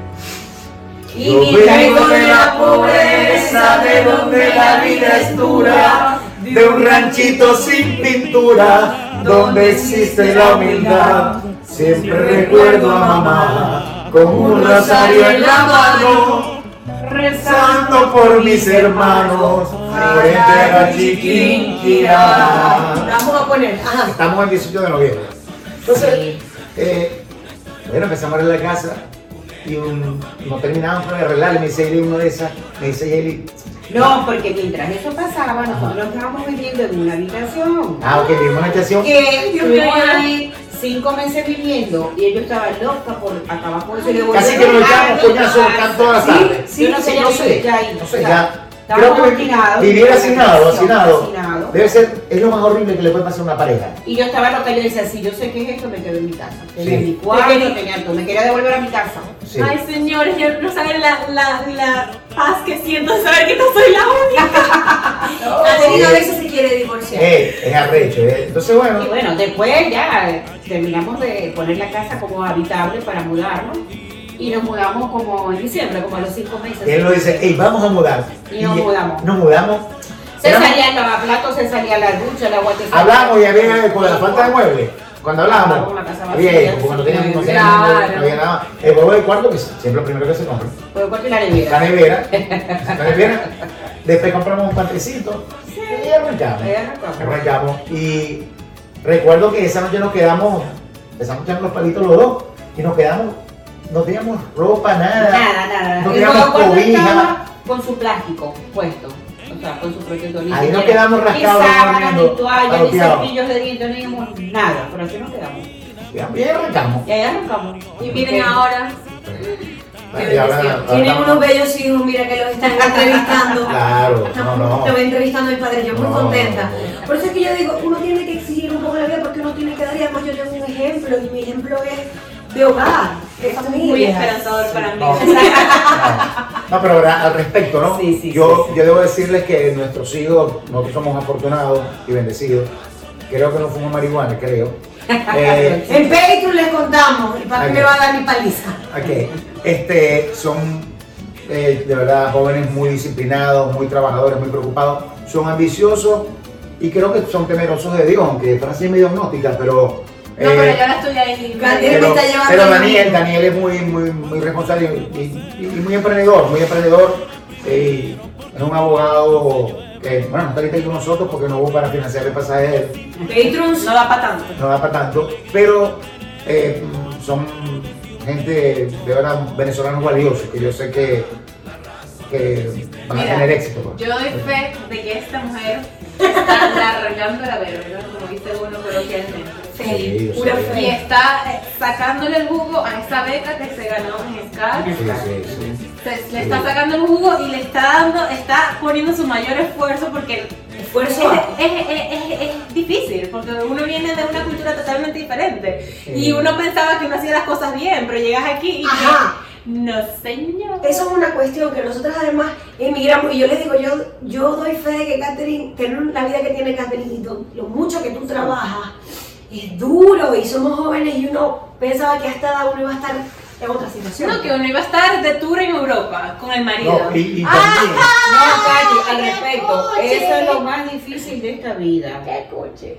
Y
Yo vengo de la pobreza, de donde la vida es dura, de un ranchito sin pintura, donde existe la humildad. Siempre recuerdo a mamá con un rosario en la mano, rezando por mis hermanos, frente a la chiquinquirá.
Vamos a poner, ajá.
Estamos el 18 de noviembre. Entonces, eh, bueno, empezamos a arreglar la casa y un- no terminábamos de arreglar. Me dice Eli, una de esas, me dice Eli,
No, porque mientras eso pasaba, nosotros estábamos viviendo en una habitación.
ah, ok, vimos una habitación.
Que ahí cinco meses viviendo y ellos estaban locos por acabar por eso.
Casi que nos echamos coñazo todas las tardes.
Yo no quería
no
vivir
sé,
ya
no sé, ya. Creo que
hacinados,
vivir
en
hacinado, hacinado,
hacinado.
debe ser, es lo más horrible que le puede pasar a una pareja.
Y yo estaba loca y yo decía, si yo sé qué es esto, me quedo en mi casa. Tenía
Sí.
mi cuarto, tenía todo. Me quería devolver a mi casa.
Sí.
Ay, señores, ya no saben la, la, la paz que siento de saber que no soy la única. *laughs*
Caterina a veces se quiere divorciar.
Eh, es arrecho. eh. Entonces, bueno,
Y bueno, después ya terminamos de poner la casa como habitable para mudarnos. Y nos mudamos como en diciembre, como a los cinco meses.
él lo dice, hey, vamos a mudar.
Y nos mudamos.
Nos mudamos.
Se
Éramos-
salía el lavaplatos, se salía la ducha, el agua que salía.
Hablamos y había con la falta de muebles. Cuando hablábamos, había porque no teníamos no
sí,
había nada. El huevo del cuarto, que siempre lo primero que se compra.
El cuarto y la
La
nevera. *laughs*
la nevera. Después compramos un pantecito y arrancamos.
Ahí arrancamos.
Arrancamos. Y recuerdo que esa noche nos quedamos, empezamos a echar los palitos los dos y nos quedamos, no teníamos ropa, nada.
Nada, nada.
No
el
teníamos cobija.
con su plástico puesto. O sea, con su protector.
Ahí nos quedamos rascados,
Ni sábanas, ni toallas, ni cepillos de dientes, no teníamos nada. Pero así nos quedamos.
Y ahí arrancamos.
Y ahí arrancamos.
Y miren ahora.
Tienen unos bellos hijos, mira que los están entrevistando.
Claro, no, no.
Voy entrevistando mi padre, yo muy contenta. Por eso es que yo digo, uno tiene que exigir un poco la vida porque uno tiene que dar y además yo tengo un ejemplo y mi ejemplo es de hogar, familia.
Muy esperanzador para mí.
No, no, pero ahora, al respecto, ¿no?
Sí, sí,
yo,
sí, sí.
yo debo decirles que nuestros hijos, nosotros somos afortunados y bendecidos. Creo que no fumo marihuana, creo. *laughs* Eh,
En Patreon les contamos, el papi
Ok.
me va a dar mi paliza.
ok, este, son eh, de verdad jóvenes muy disciplinados, muy trabajadores, muy preocupados. Son ambiciosos y creo que son temerosos de Dios, aunque Francia es medio agnóstica, pero...
No,
eh,
pero yo ahora estoy ahí.
Me
pero,
está llevando
pero
a mí.
Daniel, Daniel es muy, muy, muy responsable y, y- y muy emprendedor, muy emprendedor. eh, es un abogado que, bueno, no está ahorita con nosotros porque no hubo para financiar el pasaje de él,
Patreons
No da para tanto.
no da para tanto, pero eh, son gente de verdad venezolanos valiosos que yo sé que, que van a tener éxito. pues.
Yo doy fe de que esta mujer está largando la verga, como dice uno coloquialmente.
Sí, yo
pura
sé.
fe.
Y está eh, sacándole el jugo a esa beca que se ganó en SCAR.
Sí, sí, sí.
Se- le está sacando el jugo y le está dando, está poniendo su mayor esfuerzo porque es,
Esfuerzo.
es, es- es- es difícil, porque uno viene de una cultura totalmente diferente.
Sí.
Y uno pensaba que uno hacía las cosas bien, pero llegas aquí y
Ajá.
no señor.
Eso es una cuestión que nosotros además emigramos. Y yo les digo, yo, yo doy fe de que Catherine, tener la vida que tiene Catherine y lo mucho que tú trabajas, es duro y somos jóvenes y uno pensaba que a esta edad uno iba a estar en otra situación.
No, que uno iba a estar de tour en Europa con el marido.
No, y, y
Ah,
también,
No, Katy, al respecto, eso es lo más difícil de esta vida.
¡Qué coche!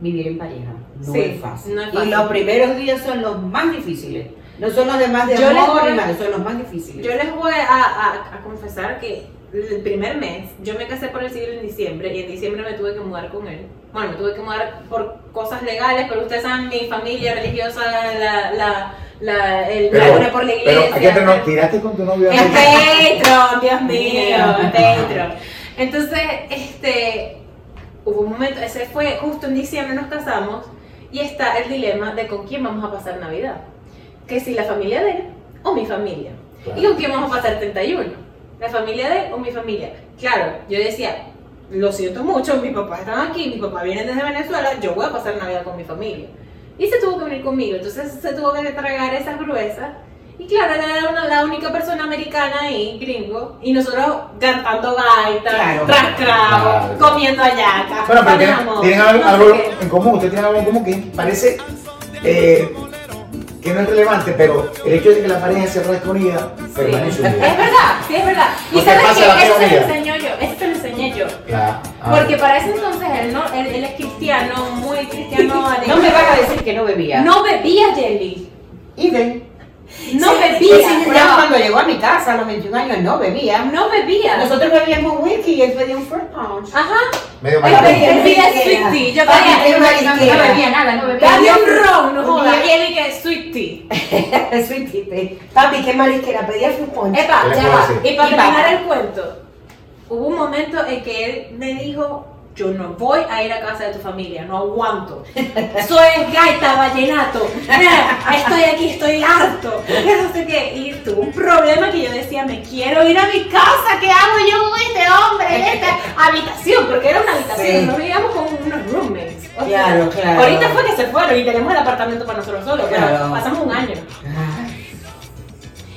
Vivir en pareja. No
Sí,
es fácil.
no es
Y los primeros días son los más difíciles. No son los demás de
Yo les
amor
voy-
son los más difíciles.
Yo les voy a, a- a confesar que el primer mes, yo me casé por el civil en diciembre y en diciembre me tuve que mudar con él. Bueno, me tuve que mudar por cosas legales, pero ustedes saben, mi familia religiosa, la, la, la, el, la
pero,
una por la
pero
iglesia.
aquí entre nos tiraste con tu novio. Americano.
Patreon, Dios mío, en Patreon. Entonces, este, hubo un momento, ese fue justo en diciembre nos casamos y está el dilema de con quién vamos a pasar Navidad. Que si la familia de él o mi familia.
Claro.
¿Y con quién vamos a pasar 31? ¿La familia de él o mi familia? Claro, yo decía, lo siento mucho, mis papás están aquí, mis papás vienen desde Venezuela, yo voy a pasar Navidad con mi familia. Y se tuvo que venir conmigo, entonces se tuvo que tragar esas gruesas. Y claro, era una- la única persona americana ahí, gringo, y nosotros cantando gaita,
Claro.
Claro.
comiendo ayaca,
Bueno, pero tienen, tienen algo,
no
algo en común, ustedes tienen algo en común que parece eh, que no es relevante, pero el hecho de que la pareja se unida permanece
Es
unida.
verdad, sí, es verdad. Y
Porque
sabes que eso se lo enseñó yo, eso se lo enseñé yo.
Ya, ah.
Porque para ese entonces él, no, él, él es cristiano, muy cristiano. *laughs*
No me vas a decir que no bebía.
No bebía Jelly.
Y de.
No
Sí,
bebía.
sí, sí,
Ya cuando llegó a mi casa a los 21 años no bebía.
No bebía.
Nosotros bebíamos whisky y él pedía un fruit punch.
Ajá.
Medio
Él pedía- sweet tea. Yo pedía. No, no bebía nada, no bebía.
Dame un
ron, no
un
jodas. Y él que sweet tea. *laughs*
Sweet tea. Papi, qué marisquera, pedía su ponche.
Epa,
¿Qué le
ya va. Y para terminar el cuento, hubo un momento en que él me dijo, yo no voy a ir a casa de tu familia, no aguanto. Eso es gaita, vallenato. Estoy aquí, estoy harto. No sé qué. Y tuvo un problema que yo decía, me quiero ir a mi casa, ¿qué hago yo con este hombre en esta habitación? Porque era una habitación,
Sí.
nos vivíamos con unos roommates. O sea,
Claro, claro.
Ahorita fue que se fueron y tenemos el apartamento para nosotros solos, pero pasamos un año.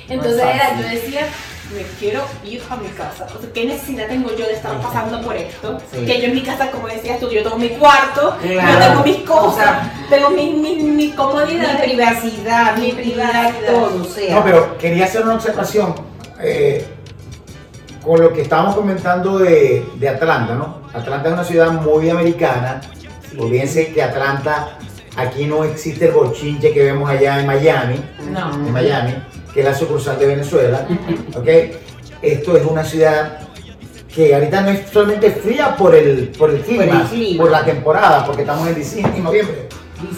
Entonces era, yo decía, me quiero ir a mi casa. O sea, ¿qué necesidad tengo yo de estar pasando por esto?
Sí.
Que yo en mi casa, como decías tú, yo tengo mi cuarto,
Claro.
yo tengo mis cosas,
O sea,
tengo mi, mi, mi
Mi
comodidad.
privacidad, mi
Mi
privacidad,
privacidad.
todo, o sea.
No, pero quería hacer una observación eh, con lo que estábamos comentando de, de Atlanta, ¿no? Atlanta es una ciudad muy americana. Olvídense que Atlanta, aquí no existe el bochinche que vemos allá en Miami,
No.
en Miami, que es la sucursal de Venezuela. ¿ok? Esto es una ciudad que ahorita no es solamente fría por el, por el clima,
Por el clima.
por la temporada, porque estamos en diciembre, en noviembre,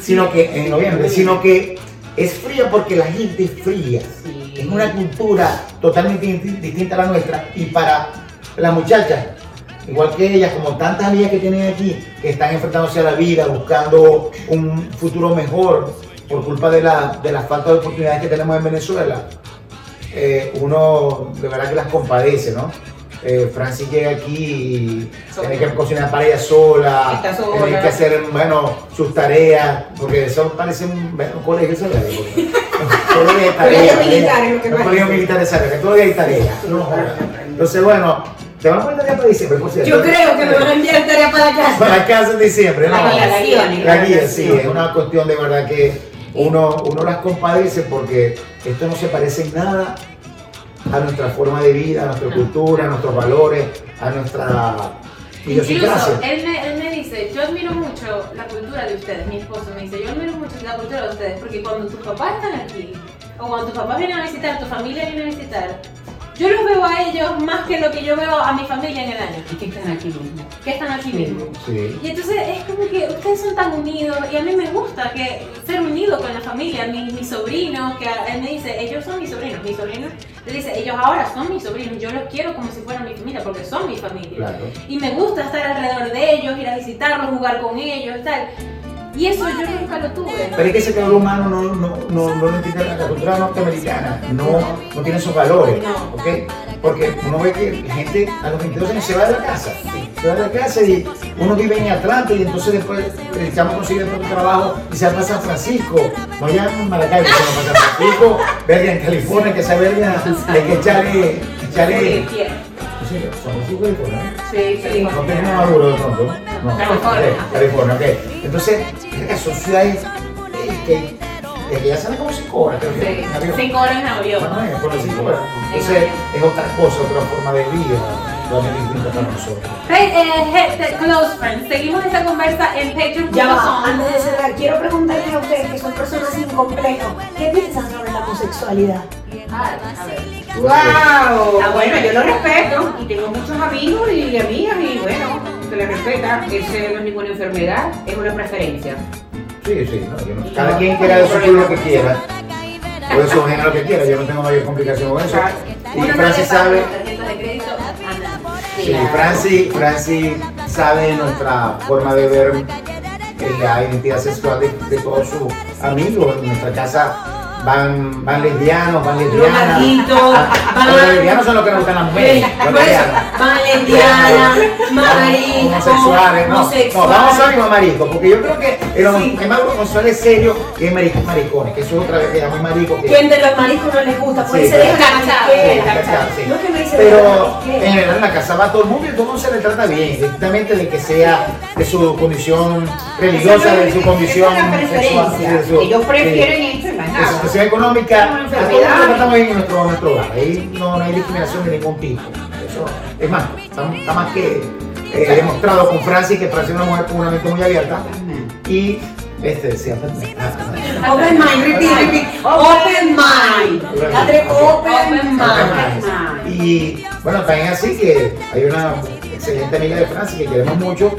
sino que en noviembre, sino que es fría porque la gente es fría.
Sí.
Es una cultura totalmente di- distinta a la nuestra y para las muchachas, igual que ellas, como tantas amigas que tienen aquí, que están enfrentándose a la vida, buscando un futuro mejor por culpa de la, de la falta de oportunidades que tenemos en Venezuela, eh, uno de verdad que las compadece, ¿no? Eh, Francis llega aquí y tiene que cocinar para ella sola, tiene que hacer, bueno, sus tareas, porque eso parece un, bueno, un colegio, *laughs* un colegio de tareas, un colegio militar de tareas, que todo hay tareas. Entonces, bueno, te van a poner tarea para diciembre, por cierto.
Yo creo que me van a enviar tarea para casa.
Para casa en diciembre, ¿no?
La guía, la guía,
La guía, sí, es una cuestión de verdad que uno, uno las compadece porque esto no se parece en nada a nuestra forma de vida, a nuestra cultura, a nuestros valores, a nuestra
Incluso
idiosincrasia.
él me, él me dice, yo admiro mucho la cultura de ustedes, mi esposo me dice, yo admiro mucho la cultura de ustedes, porque cuando tus papás están aquí, o cuando tus papás vienen a visitar, tu familia viene a visitar, yo los veo a ellos más que lo que yo veo a mi familia en el año,
Y que están aquí mismo.
que están aquí mismo.
Sí.
Y entonces es como que ustedes son tan unidos y a mí me gusta que ser unido con la familia, mi, mi sobrino, que a- él me dice, ellos son mis sobrinos, mis sobrinos, le dice, ellos ahora son mis sobrinos, yo los quiero como si fueran mi familia porque son mi familia.
Claro.
Y me gusta estar alrededor de ellos, ir a visitarlos, jugar con ellos, tal. Y eso yo nunca lo tuve.
Pero es que ese calor humano no, no, no, no lo entiende la cultura norteamericana, no, no tiene esos valores,
No.
¿ok? Porque uno ve que la gente a los 22 años se va de la casa, se va de la casa y uno vive en Atlanta y entonces después el chamo consigue otro trabajo y se va para San Francisco, no ya en Maracaibo, sino para San Francisco, verga en California, que esa verga hay que echarle, echarle,
Porque quiero.
o Sí, somos de California. ¿No?
Sí, sí.
No tenemos Maduro de pronto, ¿no? No,
California.
ok, California, ok. Entonces, que son ciudades que, de que ya salen como cinco horas, creo que.
Sí,
en avión.
cinco horas en avión.
Bueno, es por las cinco horas. Entonces, es otra cosa, otra forma de vida,
Hey, eh, close friends, seguimos esta conversa en Patreon.
Ya va, antes de cerrar, quiero preguntarles a ustedes que son personas sin complejo, ¿qué piensan sobre la homosexualidad?
Ah, a ver.
¡Wow! Ah, bueno, yo lo respeto y tengo muchos amigos y amigas y bueno, se les respeta. Ese no es ninguna enfermedad, es una preferencia.
Sí, sí, no, yo no- cada quien quiera decidir lo que quiera. Puede escoger lo que quiera, yo no tengo mayor complicación con eso. Y
paga
sabe, sí, Francis, Francis sabe nuestra forma de ver eh, la identidad sexual de, de todos sus amigos. En nuestra casa van, van lesbianos, van lesbianas. Ah,
van-
Los lesbianos son los que nos gustan las mujeres. los
van lesbianas, maricos,
homosexuales, no, vamos a mismo marico, porque yo creo que el el más homosexual es serio y es marico, maricones, que eso es otra vez que llama muy marico. Que,
¿Quién de los mariscos no les gusta? Pues
Sí,
se
pero- sí.
No que me dice
en general en la casa va todo el mundo y todo el mundo se le trata bien, indistintamente de que sea de su condición religiosa, de su condición
la
sexual. sí,
Ellos prefieren
sí,
esto y más
de su
nada.
Situación económica, a todos
enfermedad.
nos tratamos bien en nuestro, nuestro hogar. Ahí no, no hay discriminación de ningún tipo. Eso, es más, está, está más que eh, demostrado con Francis que Francis es una mujer con una mente muy abierta y este decía ah,
Open mind, repeat, repeat. Open mind. La tres, open mind.
Y bueno, también así que hay una excelente amiga de Francis que queremos mucho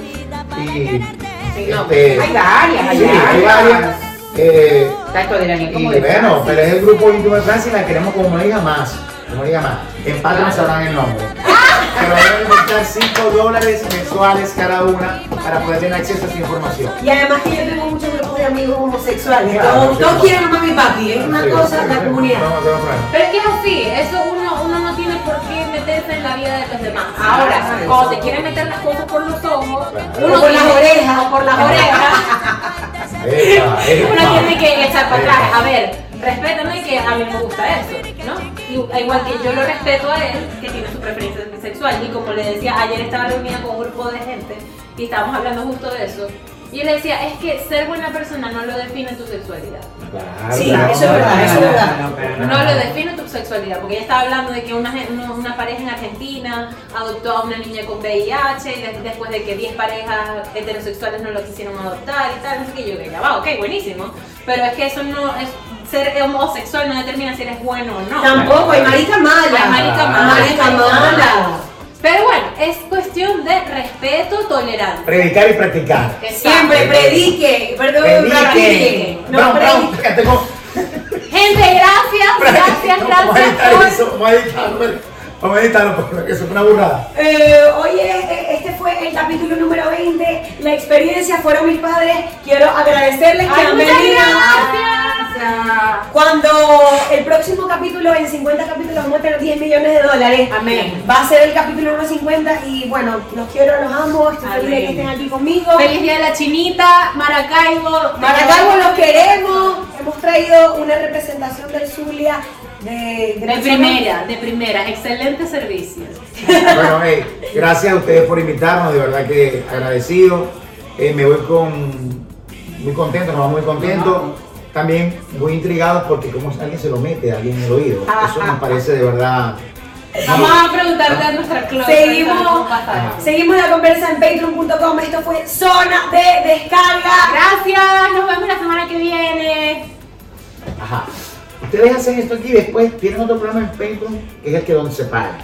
y este,
Hay varias, hay
sí, hay
varias.
Eh,
Tanto de
y
de
bueno, pero es el grupo íntimo de Francis y la queremos como una hija más. Como una hija más. En Patreon sabrán el nombre. Pero deben costar 5 dólares mensuales cada una para poder tener acceso a esa información.
Y además que yo tengo muchos grupos de amigos homosexuales.
Claro,
Todos,
sí.
todos quieren a mami papi. Es una
Sí,
cosa,
sí,
la
sí,
comunidad.
a.
Pero es que es así, eso uno no tiene por qué meterse en la vida de los demás. Ahora,
Claro.
cuando te quieren meter las cosas por los ojos, uno
por las orejas.
o por las orejas, uno tiene que echar para atrás. A ver, respétame que a mí me gusta eso, ¿no? Y- Igual que yo lo respeto a él, que tiene su preferencia sexual. Y como le decía, ayer estaba reunida con un grupo de gente y estábamos hablando justo de eso. Y le decía, es que ser buena persona no lo define tu sexualidad.
Claro,
Sí,
claro.
eso es verdad, eso es verdad.
No lo define tu sexualidad, porque ella estaba hablando de que una, gen- una, una pareja en Argentina adoptó a una niña con VIH y de- después de que 10 parejas heterosexuales no lo quisieron adoptar y tal, no sé qué, yo que ya va, ok, buenísimo, pero es que eso no es, ser homosexual no determina si eres bueno o no.
Tampoco, hay marica mala.
Hay marica mala.
Marica mala.
Pero bueno, es cuestión de respeto, tolerancia.
Predicar y practicar.
Siempre predique. Perdón,
Predique.
No,
Brown, Brown,
predique.
cómo-
Gente, gracias, gracias,
Vamos a
gracias
editar
por...
eso, vamos a editarlo, vamos a editarlo porque eso es una burrada.
Eh, oye, eh, este fue el capítulo número 20. La experiencia fueron mis padres. Quiero agradecerles que
Ay,
han
muchas
venido.
gracias.
Cuando el próximo capítulo, en 50 capítulos, vamos a tener 10 millones de dólares.
Amén.
Va a ser el capítulo número 50 y bueno, los quiero, los amo. Estoy feliz de que estén aquí conmigo.
Feliz día de la chinita, Maracaibo.
Maracaibo los queremos. Hemos traído una representación del Zulia de,
De primera, de primera. Excelente servicio.
Bueno, hey, gracias a ustedes por invitarnos, de verdad que agradecido. Eh, me voy con muy contento, nos vamos muy contentos. También muy intrigados porque como alguien se lo mete a alguien en el oído. Eso nos parece de verdad.
Vamos a preguntarle a nuestra close.
Seguimos, seguimos la conversa en patreon.com. Esto fue Zona de Descarga.
Gracias, nos vemos la semana que viene.
Ajá. Ustedes hacen esto aquí y después tienen otro programa en Facebook que es el que donde se paga.